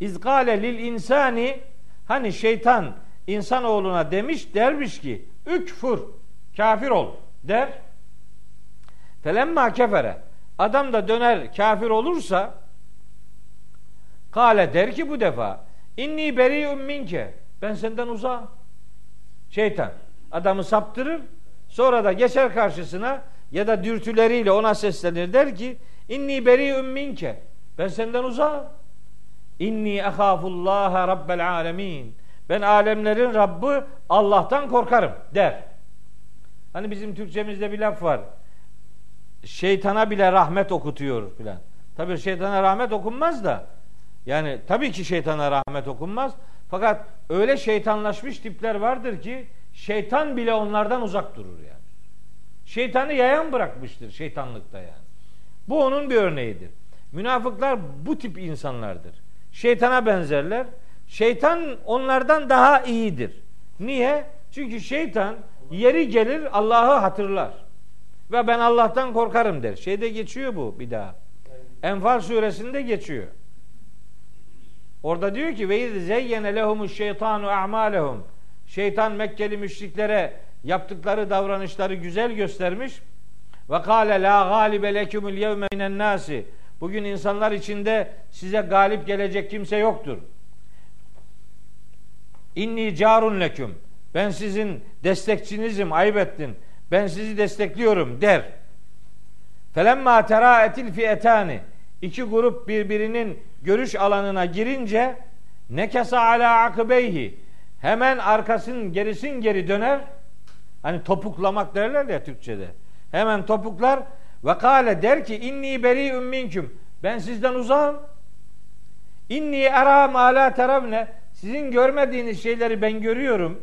İzgale lil insani hani şeytan insanoğluna demiş dermiş ki ükfur kafir ol der. Felemma kefere adam da döner kafir olursa kale der ki bu defa inni beri'un minke ben senden uzağım. Şeytan adamı saptırır sonra da geçer karşısına ya da dürtüleriyle ona seslenir der ki inni beri'un minke ben senden uzağım. İnni ehafullah rabbel alemin. Ben alemlerin Rabbi Allah'tan korkarım der. Hani bizim Türkçemizde bir laf var. Şeytana bile rahmet okutuyor filan. Tabii şeytana rahmet okunmaz da. Yani tabii ki şeytana rahmet okunmaz. Fakat öyle şeytanlaşmış tipler vardır ki şeytan bile onlardan uzak durur yani. Şeytanı yayan bırakmıştır şeytanlıkta yani. Bu onun bir örneğidir. Münafıklar bu tip insanlardır. Şeytana benzerler. Şeytan onlardan daha iyidir. Niye? Çünkü şeytan yeri gelir Allah'ı hatırlar. Ve ben Allah'tan korkarım der. Şeyde geçiyor bu bir daha. Enfal suresinde geçiyor. Orada diyor ki ve iz zeyyene lehumuş şeytanu a'malehum. Şeytan Mekkeli müşriklere yaptıkları davranışları güzel göstermiş. Ve kâle la gâlibe lekümül yevme minen nasi. Bugün insanlar içinde size galip gelecek kimse yoktur. İnni carun leküm. Ben sizin destekçinizim, ayıp ettin. Ben sizi destekliyorum der. Felemma teraetil fiyetani. İki grup birbirinin görüş alanına girince nekesa ala akıbeyhi. Hemen arkasın gerisin geri döner. Hani topuklamak derler ya Türkçe'de. Hemen topuklar ve kale der ki inni beri minküm. Ben sizden uzağım. İnni era ma la teravne. Sizin görmediğiniz şeyleri ben görüyorum.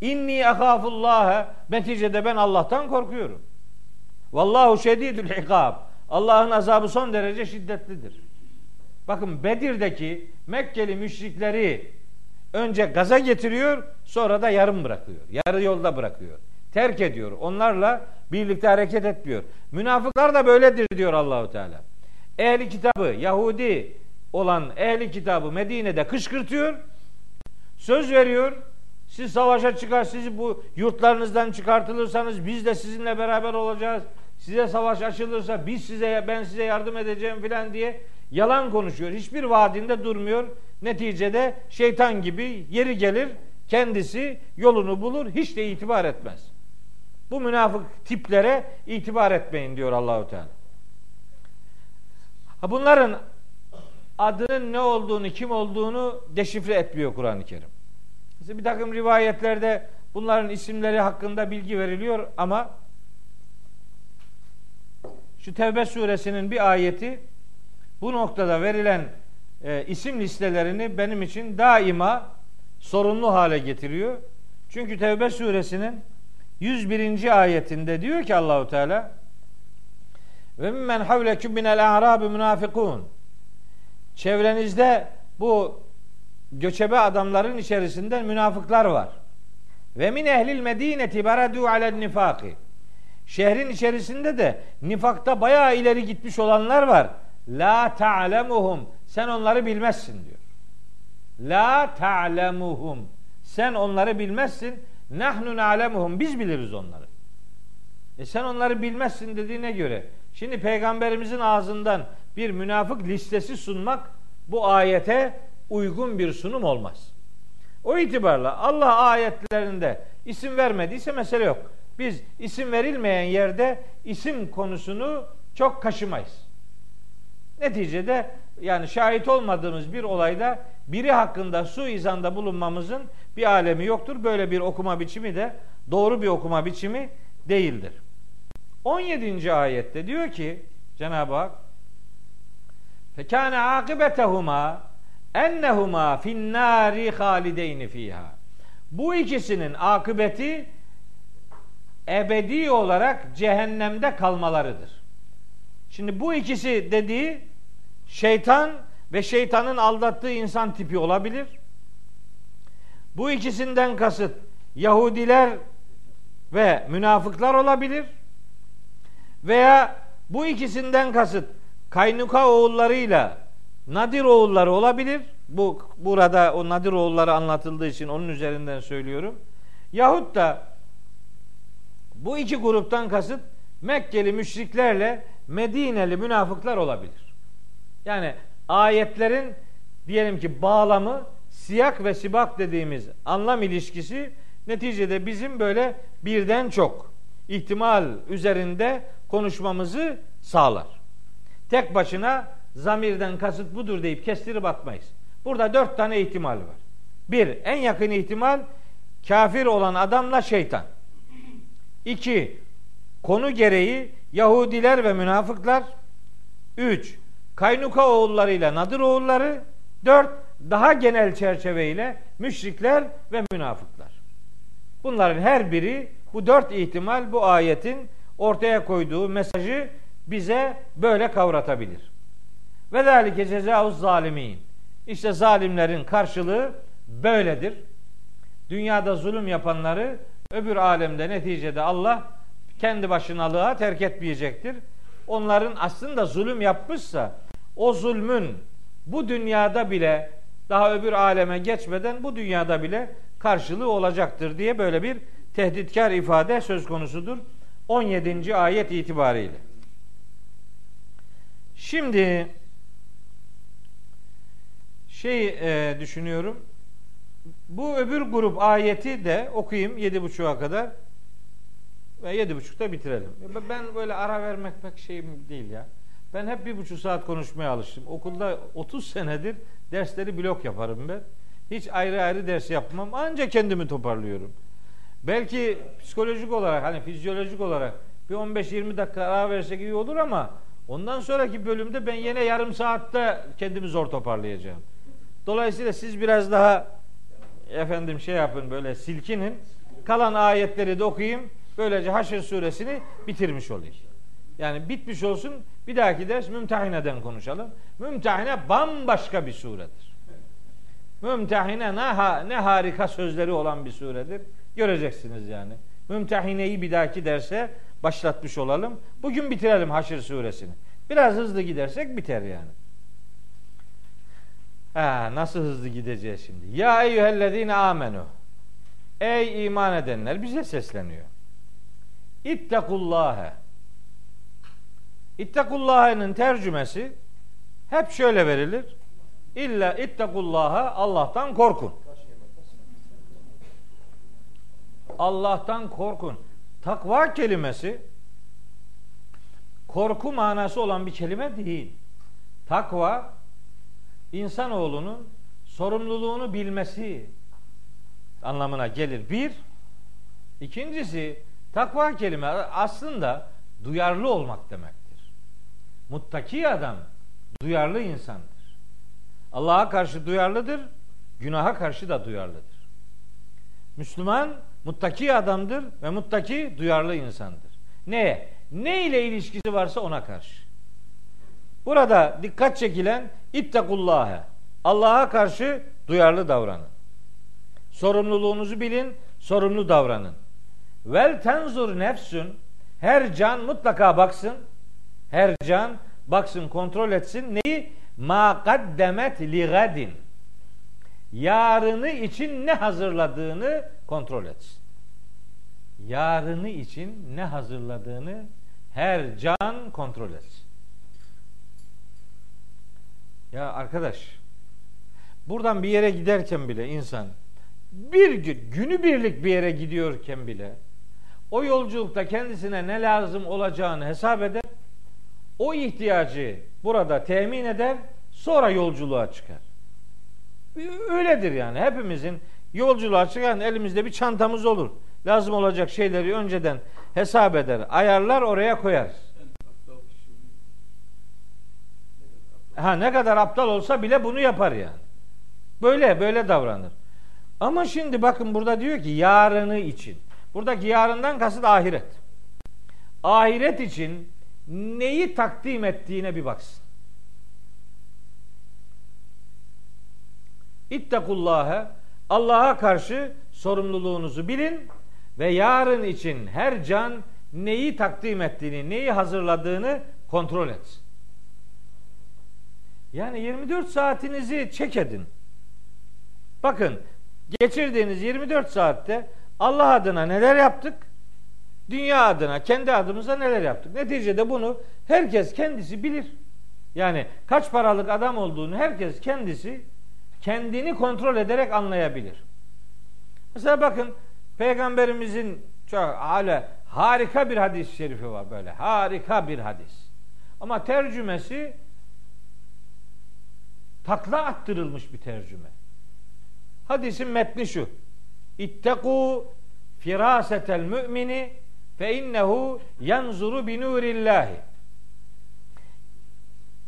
İnni ahafullah. Neticede ben Allah'tan korkuyorum. Vallahu şedidül ikab. Allah'ın azabı son derece şiddetlidir. Bakın Bedir'deki Mekkeli müşrikleri önce gaza getiriyor, sonra da yarım bırakıyor. Yarı yolda bırakıyor. Terk ediyor. Onlarla birlikte hareket etmiyor. Münafıklar da böyledir diyor Allahu Teala. Ehli kitabı Yahudi olan ehli kitabı Medine'de kışkırtıyor. Söz veriyor. Siz savaşa çıkar, sizi bu yurtlarınızdan çıkartılırsanız biz de sizinle beraber olacağız. Size savaş açılırsa biz size ben size yardım edeceğim filan diye yalan konuşuyor. Hiçbir vaadinde durmuyor. Neticede şeytan gibi yeri gelir kendisi yolunu bulur hiç de itibar etmez. Bu münafık tiplere itibar etmeyin diyor Allahu Teala. Bunların adının ne olduğunu, kim olduğunu deşifre etmiyor Kur'an-ı Kerim. Mesela bir takım rivayetlerde bunların isimleri hakkında bilgi veriliyor ama şu Tevbe suresinin bir ayeti bu noktada verilen e, isim listelerini benim için daima sorunlu hale getiriyor. Çünkü Tevbe suresinin 101. ayetinde diyor ki Allahu Teala ve mimmen havlekum minel a'rabi münafikun çevrenizde bu göçebe adamların içerisinde münafıklar var. Ve min ehlil medineti beradu alen nifaki Şehrin içerisinde de nifakta bayağı ileri gitmiş olanlar var. La ta'lemuhum. Sen onları bilmezsin diyor. La ta'lemuhum. Sen onları bilmezsin. Nahnu na'lemuhum. Biz biliriz onları. E sen onları bilmezsin dediğine göre şimdi peygamberimizin ağzından bir münafık listesi sunmak bu ayete uygun bir sunum olmaz. O itibarla Allah ayetlerinde isim vermediyse mesele yok. Biz isim verilmeyen yerde isim konusunu çok kaşımayız. Neticede yani şahit olmadığımız bir olayda biri hakkında su izanda bulunmamızın bir alemi yoktur. Böyle bir okuma biçimi de doğru bir okuma biçimi değildir. 17. ayette diyor ki Cenab-ı Hak Fekâne akibetehuma ennehuma finnâri halideyni fiha. Bu ikisinin akıbeti ebedi olarak cehennemde kalmalarıdır. Şimdi bu ikisi dediği şeytan ve şeytanın aldattığı insan tipi olabilir. Bu ikisinden kasıt Yahudiler ve münafıklar olabilir. Veya bu ikisinden kasıt Kaynuka oğullarıyla Nadir oğulları olabilir. Bu burada o Nadir oğulları anlatıldığı için onun üzerinden söylüyorum. Yahut da bu iki gruptan kasıt Mekkeli müşriklerle Medineli münafıklar olabilir. Yani ayetlerin diyelim ki bağlamı siyak ve sibak dediğimiz anlam ilişkisi neticede bizim böyle birden çok ihtimal üzerinde konuşmamızı sağlar. Tek başına zamirden kasıt budur deyip kestirip atmayız. Burada dört tane ihtimal var. Bir, en yakın ihtimal kafir olan adamla şeytan. İki, konu gereği Yahudiler ve münafıklar. Üç, Kaynuka oğullarıyla Nadir oğulları. Dört, daha genel çerçeveyle müşrikler ve münafıklar. Bunların her biri bu dört ihtimal bu ayetin ortaya koyduğu mesajı bize böyle kavratabilir. Ve zalike cezauz zalimin. İşte zalimlerin karşılığı böyledir. Dünyada zulüm yapanları öbür alemde neticede Allah kendi başınalığa terk etmeyecektir. Onların aslında zulüm yapmışsa o zulmün bu dünyada bile daha öbür aleme geçmeden bu dünyada bile karşılığı olacaktır diye böyle bir tehditkar ifade söz konusudur. 17. ayet itibariyle. Şimdi şey e, düşünüyorum. Bu öbür grup ayeti de okuyayım yedi buçuğa kadar ve yedi buçukta bitirelim. Ben böyle ara vermek pek şeyim değil ya. Ben hep bir buçuk saat konuşmaya alıştım. Okulda 30 senedir dersleri blok yaparım ben. Hiç ayrı ayrı ders yapmam. Ancak kendimi toparlıyorum. Belki psikolojik olarak hani fizyolojik olarak bir 15-20 dakika ara versek iyi olur ama ondan sonraki bölümde ben yine yarım saatte kendimi zor toparlayacağım. Dolayısıyla siz biraz daha efendim şey yapın böyle silkinin. Kalan ayetleri de okuyayım. Böylece Haşr suresini bitirmiş olayım. Yani bitmiş olsun. Bir dahaki ders Mümtehine'den konuşalım. Mümtehine bambaşka bir suredir. Mümtehine ne, ne harika sözleri olan bir suredir. Göreceksiniz yani. Mümtehineyi bir dahaki derse başlatmış olalım. Bugün bitirelim Haşr suresini. Biraz hızlı gidersek biter yani. Ha, nasıl hızlı gideceğiz şimdi? Ya eyyühellezine amenu. Ey iman edenler bize sesleniyor. İttekullâhe. İttekullâhe'nin tercümesi hep şöyle verilir. İlla ittekullâhe Allah'tan korkun. Allah'tan korkun. Takva kelimesi korku manası olan bir kelime değil. Takva insanoğlunun sorumluluğunu bilmesi anlamına gelir. Bir, ikincisi takva kelime aslında duyarlı olmak demektir. Muttaki adam duyarlı insandır. Allah'a karşı duyarlıdır, günaha karşı da duyarlıdır. Müslüman muttaki adamdır ve muttaki duyarlı insandır. Neye? Ne ile ilişkisi varsa ona karşı. Burada dikkat çekilen ittekullâhe. Allah'a karşı duyarlı davranın. Sorumluluğunuzu bilin, sorumlu davranın. Vel tenzur nefsün Her can mutlaka baksın. Her can baksın, kontrol etsin. Neyi? Ma kaddemet li gadin. Yarını için ne hazırladığını kontrol etsin. Yarını için ne hazırladığını her can kontrol etsin. Ya arkadaş, buradan bir yere giderken bile insan bir gün, günü birlik bir yere gidiyorken bile o yolculukta kendisine ne lazım olacağını hesap eder. O ihtiyacı burada temin eder, sonra yolculuğa çıkar. Öyledir yani. Hepimizin yolculuğa çıkan elimizde bir çantamız olur. Lazım olacak şeyleri önceden hesap eder, ayarlar oraya koyar. Ha ne kadar aptal olsa bile bunu yapar yani. Böyle böyle davranır. Ama şimdi bakın burada diyor ki yarını için. Buradaki yarından kasıt ahiret. Ahiret için neyi takdim ettiğine bir baksın. İttekullâhe Allah'a karşı sorumluluğunuzu bilin ve yarın için her can neyi takdim ettiğini, neyi hazırladığını kontrol etsin. Yani 24 saatinizi çek edin. Bakın geçirdiğiniz 24 saatte Allah adına neler yaptık? Dünya adına, kendi adımıza neler yaptık? Neticede bunu herkes kendisi bilir. Yani kaç paralık adam olduğunu herkes kendisi kendini kontrol ederek anlayabilir. Mesela bakın Peygamberimizin çok hala harika bir hadis-i şerifi var böyle. Harika bir hadis. Ama tercümesi takla attırılmış bir tercüme. Hadisin metni şu. İtteku firasetel mümini fe innehu yanzuru bi nurillahi.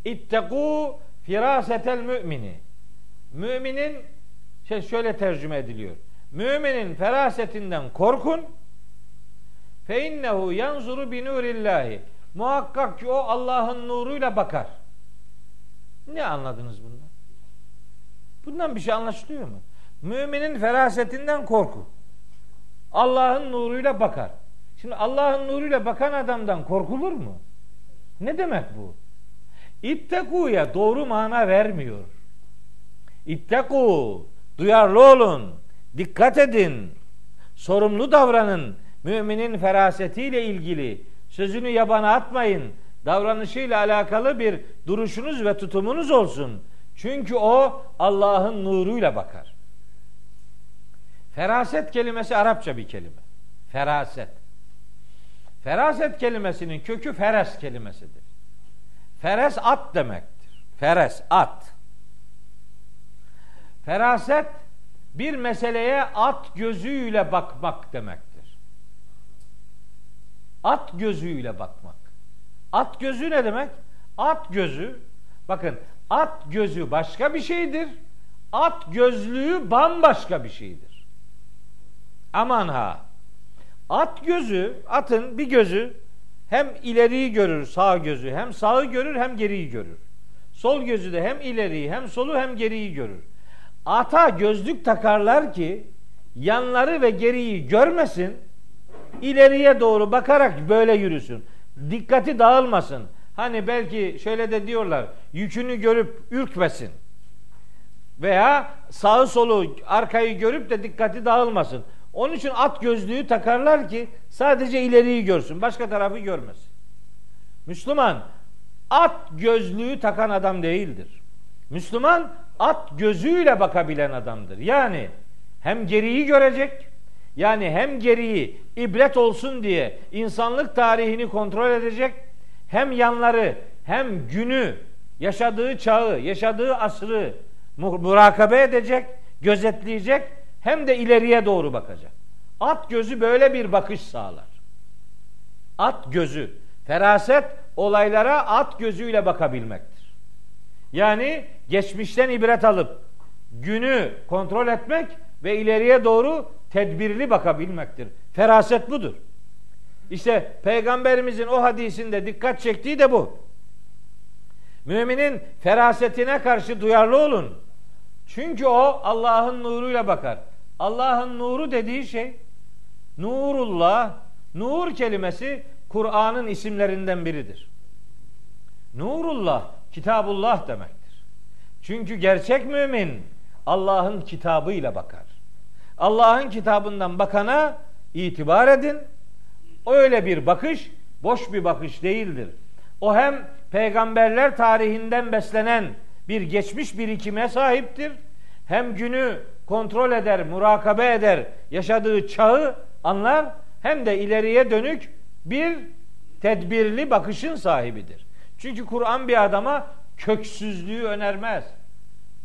İtteku firasetel mümini. Müminin şey şöyle tercüme ediliyor. Müminin ferasetinden korkun. Fe innehu yanzuru bi nurillahi. Muhakkak ki o Allah'ın nuruyla bakar. Ne anladınız bundan? Bundan bir şey anlaşılıyor mu? Müminin ferasetinden korku. Allah'ın nuruyla bakar. Şimdi Allah'ın nuruyla bakan adamdan korkulur mu? Ne demek bu? İttekuya doğru mana vermiyor. İtteku, duyarlı olun, dikkat edin, sorumlu davranın. Müminin ferasetiyle ilgili sözünü yabana atmayın. Davranışıyla alakalı bir duruşunuz ve tutumunuz olsun. Çünkü o Allah'ın nuruyla bakar. Feraset kelimesi Arapça bir kelime. Feraset. Feraset kelimesinin kökü feres kelimesidir. Feres at demektir. Feres at. Feraset bir meseleye at gözüyle bakmak demektir. At gözüyle bakmak. At gözü ne demek? At gözü bakın at gözü başka bir şeydir. At gözlüğü bambaşka bir şeydir. Aman ha. At gözü, atın bir gözü hem ileriyi görür sağ gözü, hem sağı görür hem geriyi görür. Sol gözü de hem ileriyi hem solu hem geriyi görür. Ata gözlük takarlar ki yanları ve geriyi görmesin, ileriye doğru bakarak böyle yürüsün. Dikkati dağılmasın. Hani belki şöyle de diyorlar, yükünü görüp ürkmesin. Veya sağı solu arkayı görüp de dikkati dağılmasın. Onun için at gözlüğü takarlar ki sadece ileriyi görsün, başka tarafı görmesin. Müslüman at gözlüğü takan adam değildir. Müslüman at gözüyle bakabilen adamdır. Yani hem geriyi görecek, yani hem geriyi ibret olsun diye insanlık tarihini kontrol edecek, hem yanları, hem günü, yaşadığı çağı, yaşadığı asrı murakabe edecek, gözetleyecek, hem de ileriye doğru bakacak. At gözü böyle bir bakış sağlar. At gözü, feraset olaylara at gözüyle bakabilmektir. Yani geçmişten ibret alıp günü kontrol etmek ve ileriye doğru tedbirli bakabilmektir. Feraset budur. İşte peygamberimizin o hadisinde dikkat çektiği de bu. Müminin ferasetine karşı duyarlı olun. Çünkü o Allah'ın nuruyla bakar. Allah'ın nuru dediği şey nurullah, nur kelimesi Kur'an'ın isimlerinden biridir. Nurullah, kitabullah demektir. Çünkü gerçek mümin Allah'ın kitabıyla bakar. Allah'ın kitabından bakana itibar edin. Öyle bir bakış boş bir bakış değildir. O hem peygamberler tarihinden beslenen bir geçmiş birikime sahiptir. Hem günü kontrol eder, murakabe eder, yaşadığı çağı anlar hem de ileriye dönük bir tedbirli bakışın sahibidir. Çünkü Kur'an bir adama köksüzlüğü önermez.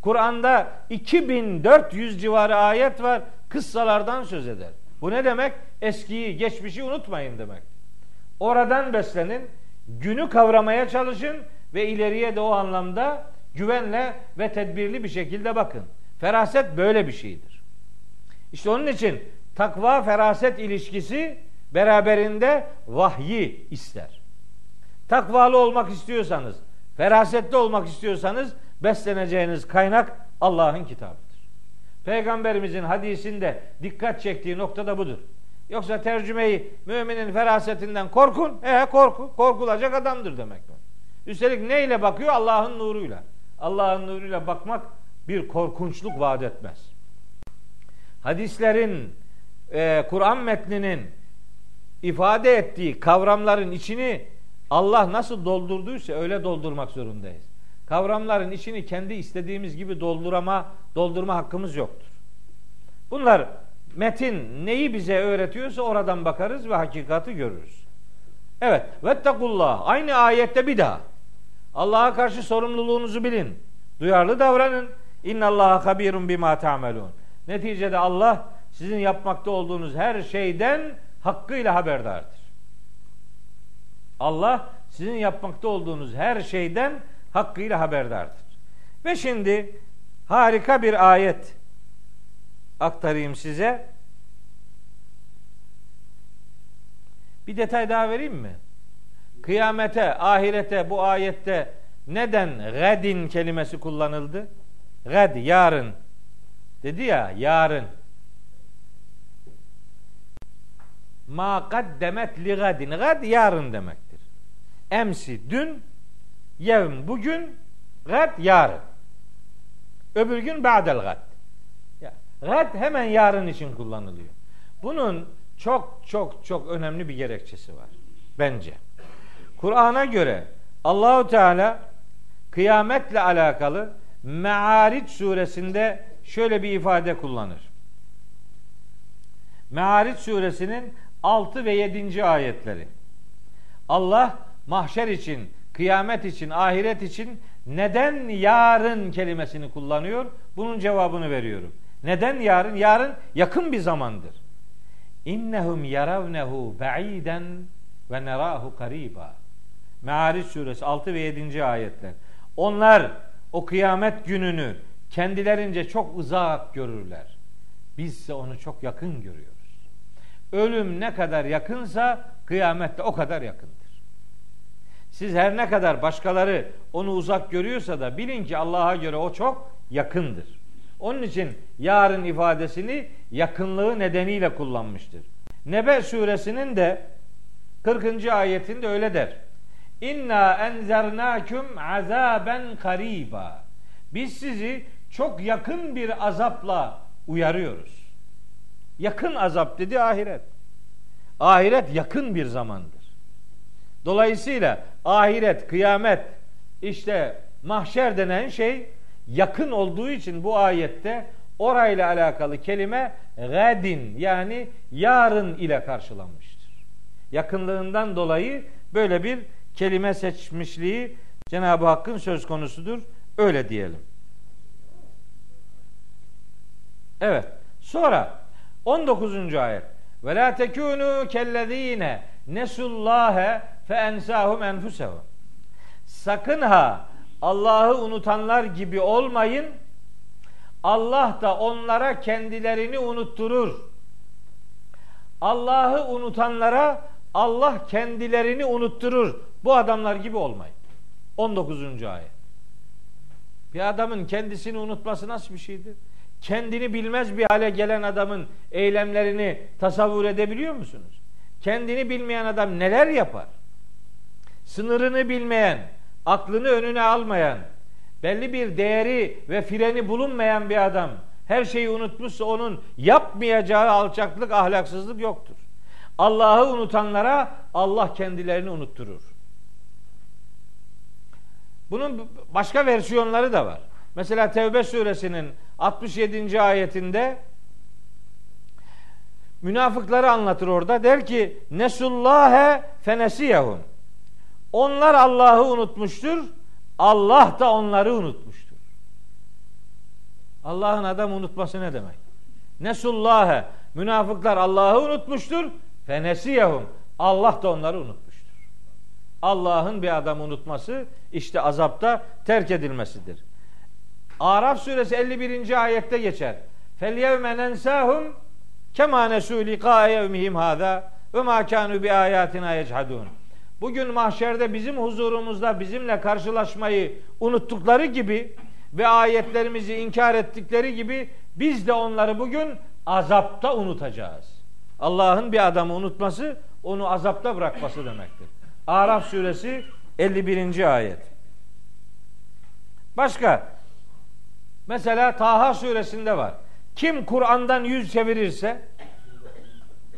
Kur'an'da 2400 civarı ayet var. Kıssalardan söz eder. Bu ne demek? Eskiyi, geçmişi unutmayın demek. Oradan beslenin, günü kavramaya çalışın ve ileriye de o anlamda güvenle ve tedbirli bir şekilde bakın. Feraset böyle bir şeydir. İşte onun için takva feraset ilişkisi beraberinde vahyi ister. Takvalı olmak istiyorsanız, ferasetli olmak istiyorsanız besleneceğiniz kaynak Allah'ın kitabıdır. Peygamberimizin hadisinde dikkat çektiği nokta da budur. Yoksa tercümeyi müminin ferasetinden korkun. E korku, korkulacak adamdır demek. Üstelik neyle bakıyor? Allah'ın nuruyla. Allah'ın nuruyla bakmak bir korkunçluk vaat etmez. Hadislerin, e, Kur'an metninin ifade ettiği kavramların içini Allah nasıl doldurduysa öyle doldurmak zorundayız. Kavramların içini kendi istediğimiz gibi doldurama, doldurma hakkımız yoktur. Bunlar metin neyi bize öğretiyorsa oradan bakarız ve hakikati görürüz. Evet. Vettakullah. Aynı ayette bir daha. Allah'a karşı sorumluluğunuzu bilin. Duyarlı davranın. İnnallaha habirun bima ta'melun. Neticede Allah sizin yapmakta olduğunuz her şeyden hakkıyla haberdardır. Allah sizin yapmakta olduğunuz her şeyden hakkıyla haberdardır. Ve şimdi harika bir ayet aktarayım size. Bir detay daha vereyim mi? Kıyamete, ahirete bu ayette neden gadin kelimesi kullanıldı? Gad, yarın. Dedi ya, yarın. Ma kaddemet li gadin. Gad yarın demektir. Emsi dün, yevm bugün, gad yarın. Öbür gün ba'del gad. Gad hemen yarın için kullanılıyor. Bunun çok çok çok önemli bir gerekçesi var bence. Kur'an'a göre Allahu Teala kıyametle alakalı Me'ariç suresinde şöyle bir ifade kullanır. Me'ariç suresinin 6 ve 7. ayetleri. Allah mahşer için, kıyamet için, ahiret için neden yarın kelimesini kullanıyor? Bunun cevabını veriyorum. Neden yarın? Yarın yakın bir zamandır. İnnehum yaravnehu ba'iden ve nerahu kariba. Me'ariç suresi 6 ve 7. ayetler. Onlar o kıyamet gününü kendilerince çok uzak görürler. Biz ise onu çok yakın görüyoruz. Ölüm ne kadar yakınsa kıyamet de o kadar yakındır. Siz her ne kadar başkaları onu uzak görüyorsa da bilin ki Allah'a göre o çok yakındır. Onun için yarın ifadesini yakınlığı nedeniyle kullanmıştır. Nebe suresinin de 40. ayetinde öyle der. İnna enzernâküm azaben kariba. Biz sizi çok yakın bir azapla uyarıyoruz. Yakın azap dedi ahiret. Ahiret yakın bir zamandır. Dolayısıyla ahiret, kıyamet, işte mahşer denen şey yakın olduğu için bu ayette orayla alakalı kelime gadin yani yarın ile karşılanmıştır. Yakınlığından dolayı böyle bir kelime seçmişliği Cenab-ı Hakk'ın söz konusudur. Öyle diyelim. Evet. Sonra 19. ayet. Ve la tekunu kellezine nesullâhe fe ensâhum enfusehum. Sakın ha Allah'ı unutanlar gibi olmayın. Allah da onlara kendilerini unutturur. Allah'ı unutanlara Allah kendilerini unutturur. Bu adamlar gibi olmayın. 19. ayet. Bir adamın kendisini unutması nasıl bir şeydir? Kendini bilmez bir hale gelen adamın eylemlerini tasavvur edebiliyor musunuz? kendini bilmeyen adam neler yapar? Sınırını bilmeyen, aklını önüne almayan, belli bir değeri ve freni bulunmayan bir adam her şeyi unutmuşsa onun yapmayacağı alçaklık, ahlaksızlık yoktur. Allah'ı unutanlara Allah kendilerini unutturur. Bunun başka versiyonları da var. Mesela Tevbe suresinin 67. ayetinde münafıkları anlatır orada. Der ki Nesullâhe fenesiyehum. Onlar Allah'ı unutmuştur. Allah da onları unutmuştur. Allah'ın adam unutması ne demek? Nesullâhe. Münafıklar Allah'ı unutmuştur. Fenesiyehum. Allah da onları unutmuştur. Allah'ın bir adam unutması işte azapta terk edilmesidir. Araf suresi 51. ayette geçer. Fel yevme nensahum kema nesu liqa yevmihim hada ve ma kanu bi ayatina yechadun. Bugün mahşerde bizim huzurumuzda bizimle karşılaşmayı unuttukları gibi ve ayetlerimizi inkar ettikleri gibi biz de onları bugün azapta unutacağız. Allah'ın bir adamı unutması onu azapta bırakması demektir. Araf suresi 51. ayet. Başka mesela Taha suresinde var. Kim Kur'an'dan yüz çevirirse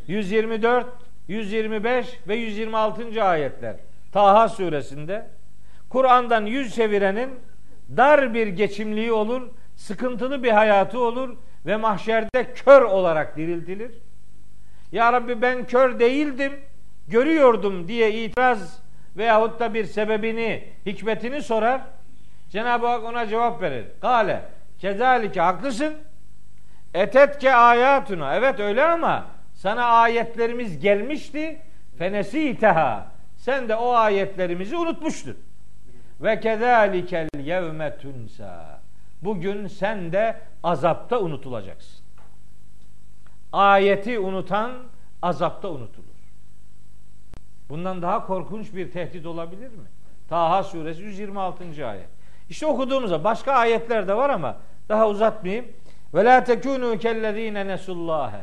124, 125 ve 126. ayetler Taha suresinde Kur'an'dan yüz çevirenin dar bir geçimliği olur, sıkıntılı bir hayatı olur ve mahşerde kör olarak diriltilir. Ya Rabbi ben kör değildim, görüyordum diye itiraz veyahut da bir sebebini, hikmetini sorar. Cenab-ı Hak ona cevap verir. Kale, kezalike haklısın. Etetke ayatuna. Evet öyle ama sana ayetlerimiz gelmişti. Fenesi iteha. Sen de o ayetlerimizi unutmuştun. Ve kezalikel yevme tunsa. Bugün sen de azapta unutulacaksın. Ayeti unutan azapta unutulur. Bundan daha korkunç bir tehdit olabilir mi? Taha suresi 126. ayet. İşte okuduğumuzda başka ayetler de var ama daha uzatmayayım. Ve la tekunu kellezine nesullâhe.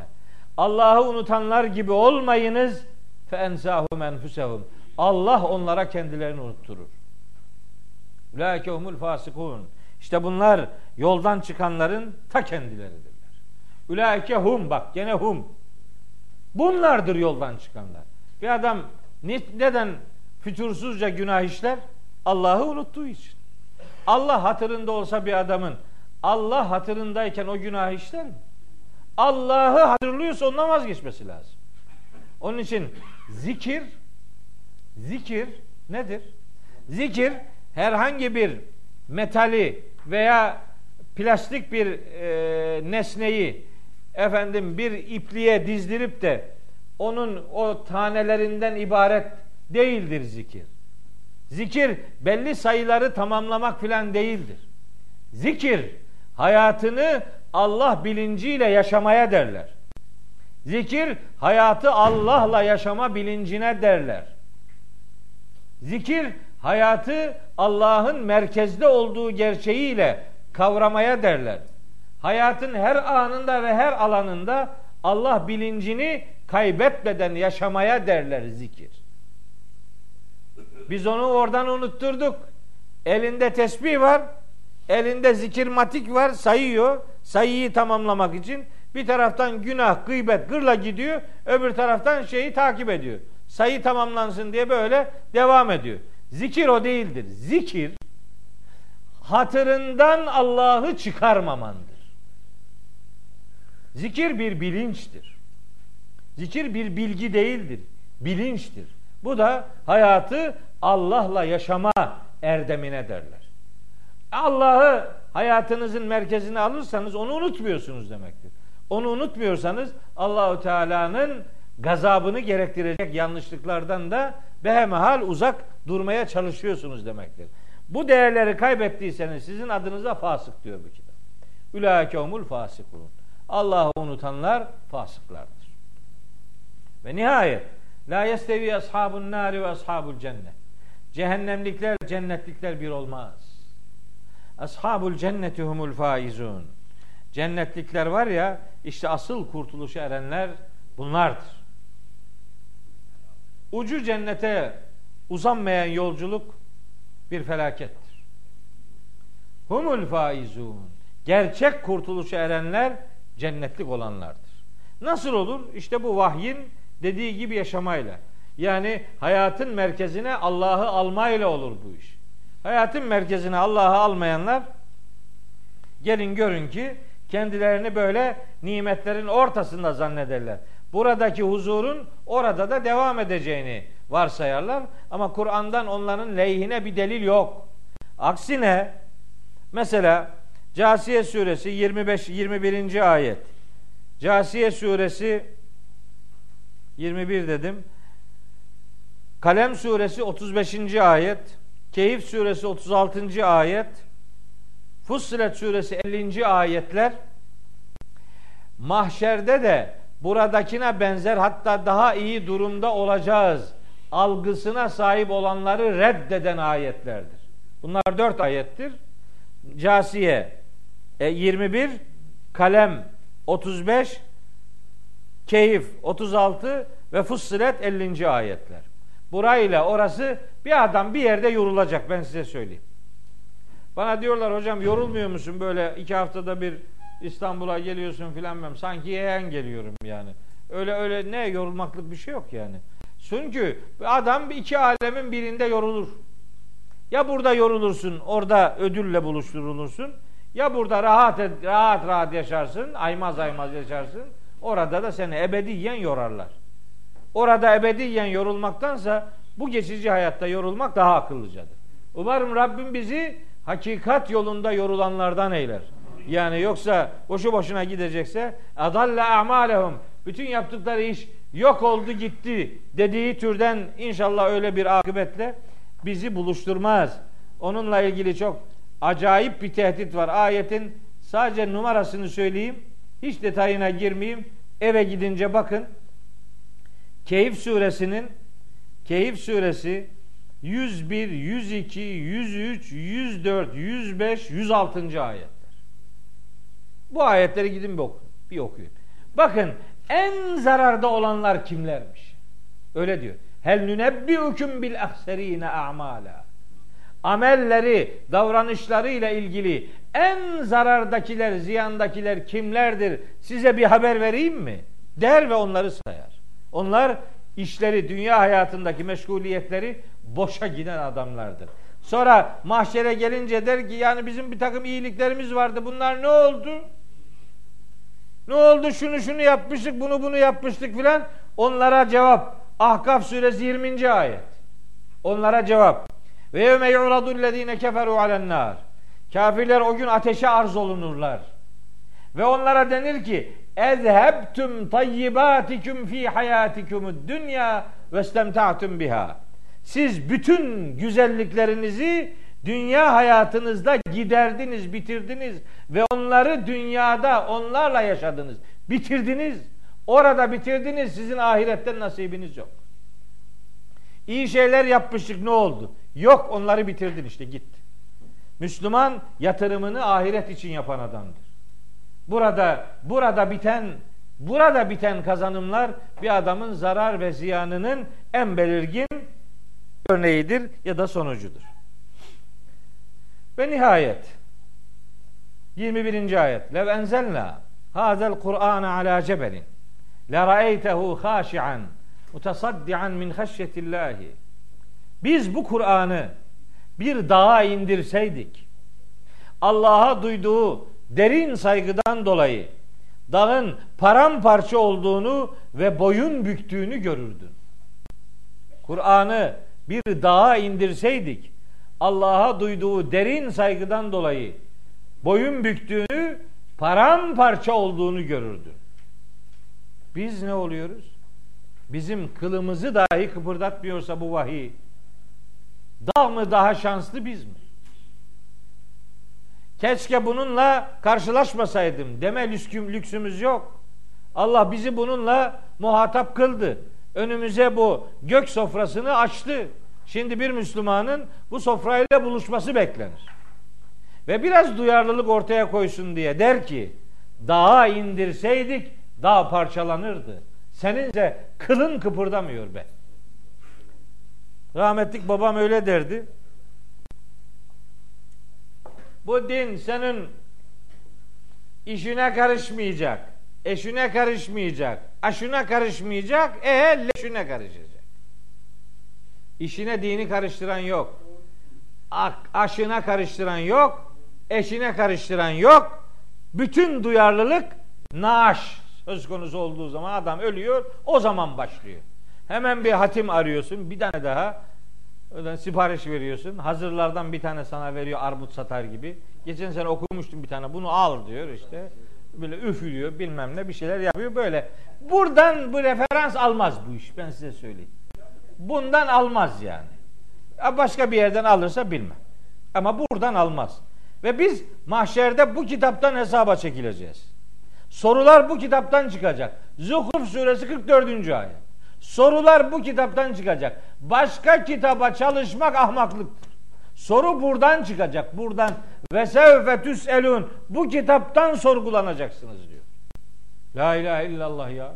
Allah'ı unutanlar gibi olmayınız fe ensahum enfusehum. Allah onlara kendilerini unutturur. Ulaike humul fasikun. İşte bunlar yoldan çıkanların ta kendileridirler. Ulaike hum bak gene hum. Bunlardır yoldan çıkanlar. Bir adam neden fütursuzca günah işler? Allah'ı unuttuğu için. Allah hatırında olsa bir adamın Allah hatırındayken o günah işler mi? Allah'ı hatırlıyorsa ondan vazgeçmesi lazım. Onun için zikir zikir nedir? Zikir herhangi bir metali veya plastik bir e, nesneyi efendim bir ipliğe dizdirip de onun o tanelerinden ibaret değildir zikir. Zikir belli sayıları tamamlamak filan değildir. Zikir hayatını Allah bilinciyle yaşamaya derler. Zikir hayatı Allah'la yaşama bilincine derler. Zikir hayatı Allah'ın merkezde olduğu gerçeğiyle kavramaya derler. Hayatın her anında ve her alanında Allah bilincini kaybetmeden yaşamaya derler zikir. Biz onu oradan unutturduk. Elinde tesbih var, elinde zikirmatik var, sayıyor. Sayıyı tamamlamak için bir taraftan günah, gıybet, gırla gidiyor, öbür taraftan şeyi takip ediyor. Sayı tamamlansın diye böyle devam ediyor. Zikir o değildir. Zikir hatırından Allah'ı çıkarmamandır. Zikir bir bilinçtir. Zikir bir bilgi değildir. Bilinçtir. Bu da hayatı Allah'la yaşama erdemine derler. Allah'ı hayatınızın merkezine alırsanız onu unutmuyorsunuz demektir. Onu unutmuyorsanız Allahu Teala'nın gazabını gerektirecek yanlışlıklardan da behemehal uzak durmaya çalışıyorsunuz demektir. Bu değerleri kaybettiyseniz sizin adınıza fasık diyor bu kitap. Ulaike fasikun. Allah'ı unutanlar fasıklardır. Ve nihayet la yestevi ashabun nari ve ashabul cennet. Cehennemlikler, cennetlikler bir olmaz. Ashabul cenneti humul faizun. Cennetlikler var ya işte asıl kurtuluşa erenler bunlardır. ucu cennete uzanmayan yolculuk bir felakettir. Humul faizun. Gerçek kurtuluşa erenler cennetlik olanlardır. Nasıl olur? İşte bu vahyin dediği gibi yaşamayla. Yani hayatın merkezine Allah'ı almayla olur bu iş. Hayatın merkezine Allah'ı almayanlar gelin görün ki kendilerini böyle nimetlerin ortasında zannederler. Buradaki huzurun orada da devam edeceğini varsayarlar ama Kur'an'dan onların lehine bir delil yok. Aksine mesela Casiye suresi 25 21. ayet. Casiye suresi 21 dedim. Kalem suresi 35. ayet. Keyif suresi 36. ayet. Fussilet suresi 50. ayetler mahşerde de buradakine benzer hatta daha iyi durumda olacağız algısına sahip olanları reddeden ayetlerdir. Bunlar dört ayettir. Casiye e, 21, Kalem 35, Keyif 36 ve Fussilet 50. ayetler. Burayla orası bir adam bir yerde yorulacak ben size söyleyeyim. Bana diyorlar hocam yorulmuyor musun böyle iki haftada bir İstanbul'a geliyorsun filan ben sanki yeğen geliyorum yani. Öyle öyle ne yorulmaklık bir şey yok yani. Çünkü adam iki alemin birinde yorulur. Ya burada yorulursun, orada ödülle buluşturulursun. Ya burada rahat et, rahat rahat yaşarsın, aymaz aymaz yaşarsın. Orada da seni ebediyen yorarlar. Orada ebediyen yorulmaktansa bu geçici hayatta yorulmak daha akıllıcadır. Umarım Rabbim bizi hakikat yolunda yorulanlardan eyler. Yani yoksa boşu boşuna gidecekse adalle a'malehum bütün yaptıkları iş yok oldu gitti dediği türden inşallah öyle bir akıbetle bizi buluşturmaz. Onunla ilgili çok acayip bir tehdit var. Ayetin sadece numarasını söyleyeyim. Hiç detayına girmeyeyim. Eve gidince bakın. Keyif suresinin Keyif suresi 101, 102, 103, 104, 105, 106. ayetler. Bu ayetleri gidin bir okuyun. Bir okuyun. Bakın en zararda olanlar kimlermiş? Öyle diyor. Hel nünebbiukum bil ahserine a'mala. Amelleri, davranışlarıyla ilgili en zarardakiler, ziyandakiler kimlerdir? Size bir haber vereyim mi? Der ve onları sayar. Onlar işleri, dünya hayatındaki meşguliyetleri boşa giden adamlardır. Sonra mahşere gelince der ki yani bizim bir takım iyiliklerimiz vardı. Bunlar ne oldu? Ne oldu? Şunu şunu yapmıştık, bunu bunu yapmıştık filan. Onlara cevap. Ahkaf suresi 20. ayet. Onlara cevap. Ve yevme yu'radul lezine keferu alen Kafirler o gün ateşe arz olunurlar. Ve onlara denir ki ezhebtum tayyibatikum fi hayatikumud dünya ve istemta'tum biha. Siz bütün güzelliklerinizi dünya hayatınızda giderdiniz, bitirdiniz ve onları dünyada onlarla yaşadınız. Bitirdiniz. Orada bitirdiniz. Sizin ahiretten nasibiniz yok. İyi şeyler yapmıştık ne oldu? Yok onları bitirdin işte gitti. Müslüman yatırımını ahiret için yapan adamdır. Burada burada biten burada biten kazanımlar bir adamın zarar ve ziyanının en belirgin örneğidir ya da sonucudur. Ve nihayet 21. ayet. Lev enzelna hazel Kur'an ala cebelin la ra'eytehu khashi'an mutasaddian min haşyetillahi. Biz bu Kur'an'ı bir dağa indirseydik Allah'a duyduğu derin saygıdan dolayı dağın paramparça olduğunu ve boyun büktüğünü görürdün. Kur'an'ı bir dağa indirseydik Allah'a duyduğu derin saygıdan dolayı boyun büktüğünü, paramparça olduğunu görürdü. Biz ne oluyoruz? Bizim kılımızı dahi kıpırdatmıyorsa bu vahiy, dağ mı daha şanslı biz mi? Keşke bununla karşılaşmasaydım deme lüksüm, lüksümüz yok. Allah bizi bununla muhatap kıldı. Önümüze bu gök sofrasını açtı. Şimdi bir Müslümanın bu sofrayla buluşması beklenir. Ve biraz duyarlılık ortaya koysun diye der ki dağa indirseydik dağ parçalanırdı. Seninse kılın kıpırdamıyor be. Rahmetlik babam öyle derdi. Bu din senin işine karışmayacak, eşine karışmayacak, aşına karışmayacak, e leşine karışacak. İşine dini karıştıran yok. Aşına karıştıran yok, eşine karıştıran yok. Bütün duyarlılık naaş söz konusu olduğu zaman adam ölüyor, o zaman başlıyor. Hemen bir hatim arıyorsun, bir tane daha öyle sipariş veriyorsun. Hazırlardan bir tane sana veriyor armut satar gibi. Geçen sene okumuştum bir tane. Bunu al diyor işte. Böyle üfürüyor bilmem ne bir şeyler yapıyor böyle. Buradan bu referans almaz bu iş ben size söyleyeyim. Bundan almaz yani. Ya Başka bir yerden alırsa bilmem. Ama buradan almaz. Ve biz mahşerde bu kitaptan hesaba çekileceğiz. Sorular bu kitaptan çıkacak. Zuhruf suresi 44. ayet. Sorular bu kitaptan çıkacak. Başka kitaba çalışmak ahmaklıktır. Soru buradan çıkacak. Buradan ve sevfe tüselun. Bu kitaptan sorgulanacaksınız diyor. La ilahe illallah ya.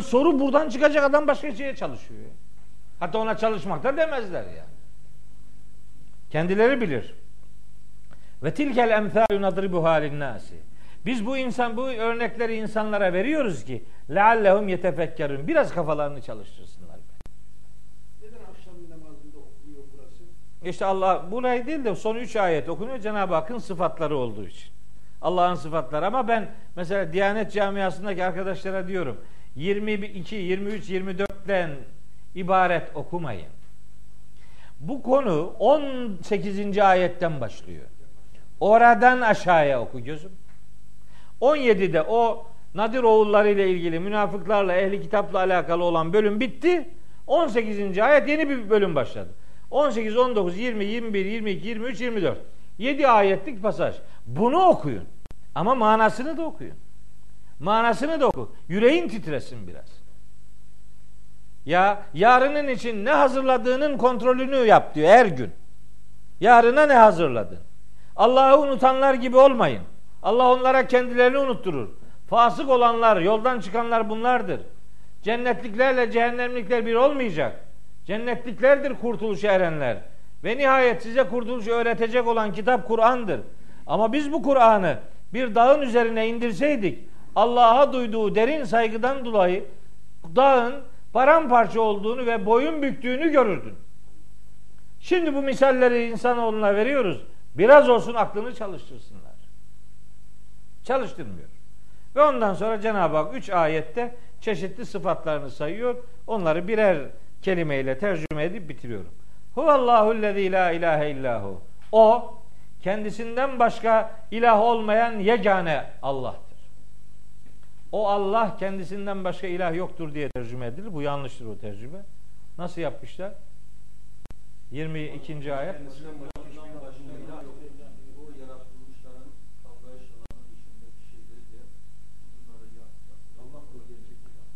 Soru buradan çıkacak adam başka şeye çalışıyor. Hatta ona çalışmak da demezler ya. Kendileri bilir. Ve tilkel emthalu nadribuha linnâsi. Biz bu insan bu örnekleri insanlara veriyoruz ki leallehum yetefekkerun. Biraz kafalarını çalıştırsınlar. Neden akşam namazında okunuyor burası? İşte Allah burayı değil de son üç ayet okunuyor Cenab-ı Hakk'ın sıfatları olduğu için. Allah'ın sıfatları ama ben mesela Diyanet Camiası'ndaki arkadaşlara diyorum 22, 23, 24'ten ibaret okumayın. Bu konu 18. ayetten başlıyor. Oradan aşağıya oku gözüm. 17'de o Nadir oğulları ile ilgili münafıklarla ehli kitapla alakalı olan bölüm bitti. 18. ayet yeni bir bölüm başladı. 18, 19, 20, 21, 22, 23, 24. 7 ayetlik pasaj. Bunu okuyun. Ama manasını da okuyun. Manasını da oku. Yüreğin titresin biraz. Ya yarının için ne hazırladığının kontrolünü yap diyor her gün. Yarına ne hazırladın? Allah'ı unutanlar gibi olmayın. Allah onlara kendilerini unutturur. Fasık olanlar, yoldan çıkanlar bunlardır. Cennetliklerle cehennemlikler bir olmayacak. Cennetliklerdir kurtuluşa erenler. Ve nihayet size kurtuluşu öğretecek olan kitap Kur'an'dır. Ama biz bu Kur'an'ı bir dağın üzerine indirseydik Allah'a duyduğu derin saygıdan dolayı dağın paramparça olduğunu ve boyun büktüğünü görürdün. Şimdi bu misalleri insanoğluna veriyoruz. Biraz olsun aklını çalıştırsınlar. Çalıştırmıyor. Ve ondan sonra Cenab-ı Hak üç ayette çeşitli sıfatlarını sayıyor. Onları birer kelimeyle tercüme edip bitiriyorum. Huvallahu lezî la ilahe illahu. O kendisinden başka ilah olmayan yegane Allah'tır. O Allah kendisinden başka ilah yoktur diye tercüme edilir. Bu yanlıştır o tercüme. Nasıl yapmışlar? 22. ayet. Kendisinden başka hiçbir ilah yok. O yaratılmışların kavrayış alanı dışındaki şeyleri de bunları yaptı. Allah'tır gerçek ilah.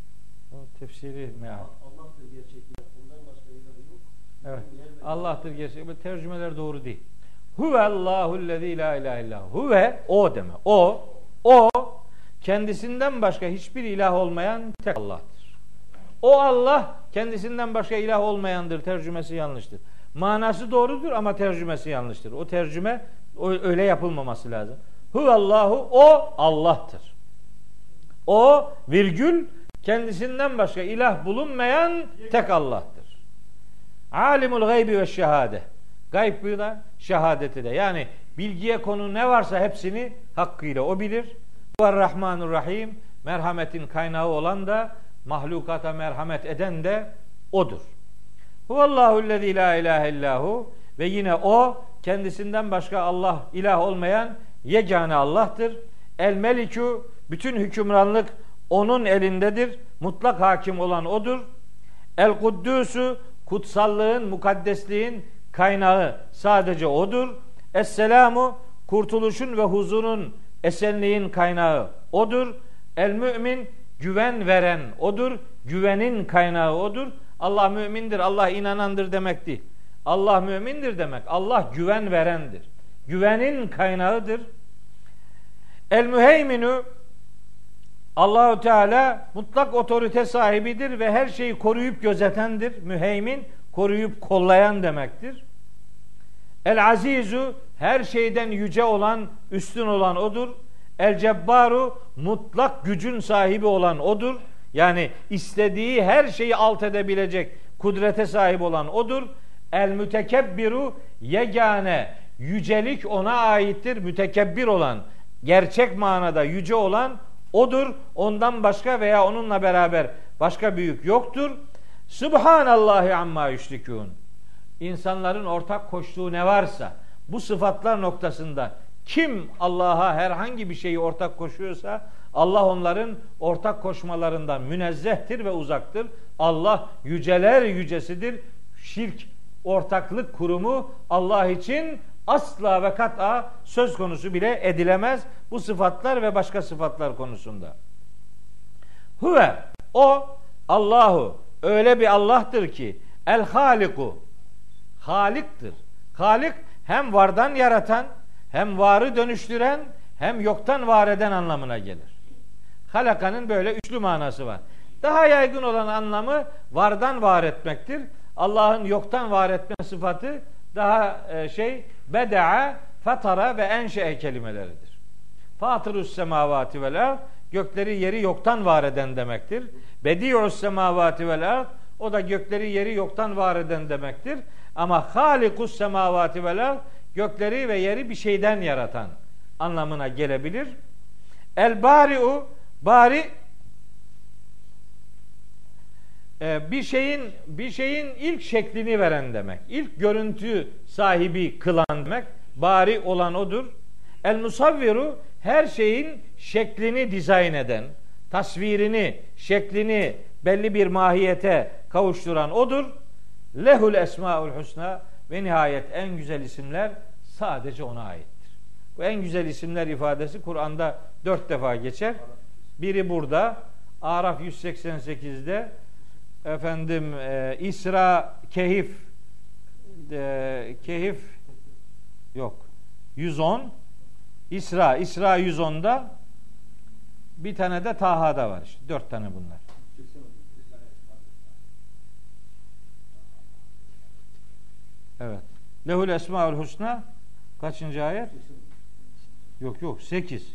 O tefsiri meal. Allah'tır gerçek ilah. Ondan başka ilah yok. Evet. Allah'tır gerçek. Bu tercümeler doğru değil. Huvallahu lezî la ilahe illa hu. Huve o deme. O o kendisinden başka hiçbir ilah olmayan tek Allah'tır. O Allah kendisinden başka ilah olmayandır. Tercümesi yanlıştır. Manası doğrudur ama tercümesi yanlıştır. O tercüme öyle yapılmaması lazım. Huvallahu o Allah'tır. O virgül kendisinden başka ilah bulunmayan tek Allah'tır. Alimul gaybi ve şehade. Gayb da şehadeti de. Yani bilgiye konu ne varsa hepsini hakkıyla o bilir. Ve Rahmanur Rahim. Merhametin kaynağı olan da mahlukata merhamet eden de odur. Huvallahu lezî la ilahe illahu ve yine o kendisinden başka Allah ilah olmayan yegane Allah'tır. El melikü bütün hükümranlık onun elindedir. Mutlak hakim olan odur. El kuddüsü kutsallığın, mukaddesliğin kaynağı sadece odur. Esselamu kurtuluşun ve huzurun, esenliğin kaynağı odur. El mümin güven veren odur. Güvenin kaynağı odur. Allah mümindir, Allah inanandır demek değil. Allah mümindir demek. Allah güven verendir. Güvenin kaynağıdır. El müheyminu Allahu Teala mutlak otorite sahibidir ve her şeyi koruyup gözetendir. Müheymin koruyup kollayan demektir. El azizu her şeyden yüce olan, üstün olan odur. El cebbaru mutlak gücün sahibi olan odur. Yani istediği her şeyi alt edebilecek kudrete sahip olan odur. El mütekebbiru yegane yücelik ona aittir. Mütekebbir olan, gerçek manada yüce olan odur. Ondan başka veya onunla beraber başka büyük yoktur. Subhanallahi amma yüşrikûn. İnsanların ortak koştuğu ne varsa bu sıfatlar noktasında kim Allah'a herhangi bir şeyi ortak koşuyorsa Allah onların ortak koşmalarından münezzehtir ve uzaktır. Allah yüceler yücesidir. Şirk, ortaklık kurumu Allah için asla ve kat'a söz konusu bile edilemez bu sıfatlar ve başka sıfatlar konusunda. Huve o Allahu öyle bir Allah'tır ki el haliku haliktir. Halik hem vardan yaratan hem varı dönüştüren hem yoktan var eden anlamına gelir. Halakanın böyle üçlü manası var. Daha yaygın olan anlamı vardan var etmektir. Allah'ın yoktan var etme sıfatı daha e, şey beda'a, fatara ve enşe'e kelimeleridir. Fatırus semavati vel ard gökleri yeri yoktan var eden demektir. Bedi'us semavati vel ard o da gökleri yeri yoktan var eden demektir. Ama halikus semavati vel ard gökleri ve yeri bir şeyden yaratan anlamına gelebilir. El bari'u bari e, bir şeyin bir şeyin ilk şeklini veren demek. İlk görüntü sahibi kılan demek. Bari olan odur. El musavviru her şeyin şeklini dizayn eden, tasvirini, şeklini belli bir mahiyete kavuşturan odur. Lehul esmaul husna ve nihayet en güzel isimler sadece ona aittir. Bu en güzel isimler ifadesi Kur'an'da dört defa geçer. Biri burada, Araf 188'de, efendim e, İsra Kehif e, Kehif yok 110 İsra İsra 110'da bir tane de Taha'da var işte dört tane bunlar. Evet. Lehul Esmaül Husna kaçıncı ayet? Yok yok 8.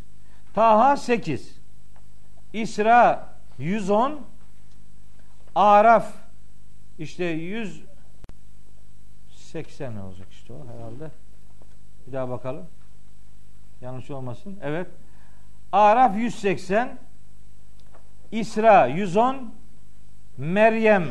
Taha 8. İsra 110 Araf işte 180 olacak işte o herhalde. Bir daha bakalım. Yanlış olmasın. Evet. Araf 180 İsra 110 Meryem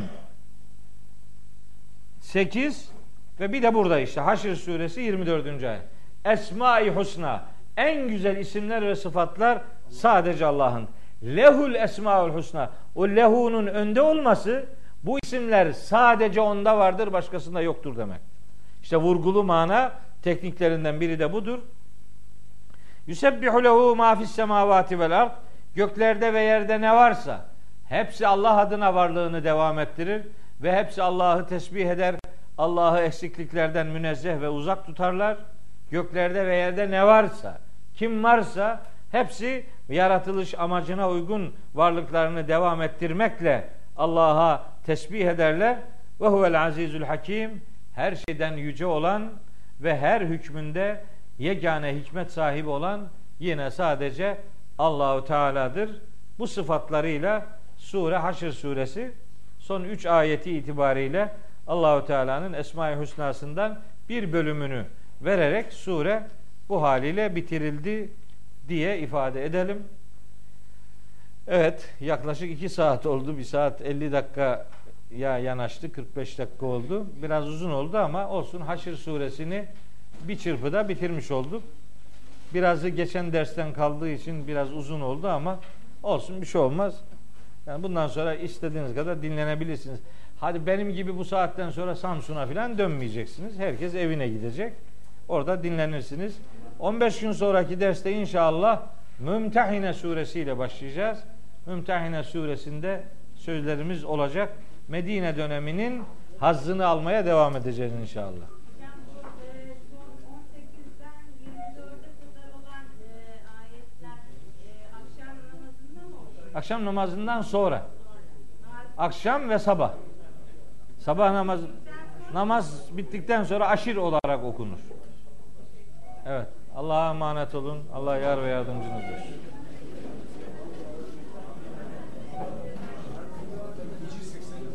8 ve bir de burada işte Haşr suresi 24. ayet. Esma-i Husna en güzel isimler ve sıfatlar sadece Allah'ın. Lehul esmaul husna. O lehunun önde olması bu isimler sadece onda vardır, başkasında yoktur demek. İşte vurgulu mana tekniklerinden biri de budur. Yusebbihu lehu ma fis semavati vel ard. Göklerde ve yerde ne varsa hepsi Allah adına varlığını devam ettirir ve hepsi Allah'ı tesbih eder. Allah'ı eksikliklerden münezzeh ve uzak tutarlar. Göklerde ve yerde ne varsa, kim varsa hepsi yaratılış amacına uygun varlıklarını devam ettirmekle Allah'a tesbih ederler. Ve huvel azizül hakim her şeyden yüce olan ve her hükmünde yegane hikmet sahibi olan yine sadece Allahu Teala'dır. Bu sıfatlarıyla sure Haşr suresi son 3 ayeti itibariyle Allahu Teala'nın Esma-i Hüsna'sından bir bölümünü vererek sure bu haliyle bitirildi diye ifade edelim. Evet yaklaşık 2 saat oldu. 1 saat 50 dakika ya yanaştı. 45 dakika oldu. Biraz uzun oldu ama olsun Haşr suresini bir çırpıda bitirmiş olduk. Birazı geçen dersten kaldığı için biraz uzun oldu ama olsun bir şey olmaz. Yani bundan sonra istediğiniz kadar dinlenebilirsiniz. Hadi benim gibi bu saatten sonra Samsun'a falan dönmeyeceksiniz. Herkes evine gidecek. Orada dinlenirsiniz. 15 gün sonraki derste inşallah Mümtehine suresiyle başlayacağız. Mümtehine suresinde sözlerimiz olacak. Medine döneminin hazzını almaya devam edeceğiz inşallah. Hocam bu son 18'den 24'e kadar olan ayetler akşam namazından sonra. Akşam ve sabah. Sabah namazı 18'den Namaz bittikten sonra aşir olarak okunur. Evet. Allah'a emanet olun. Allah yar ve yardımcınız olsun.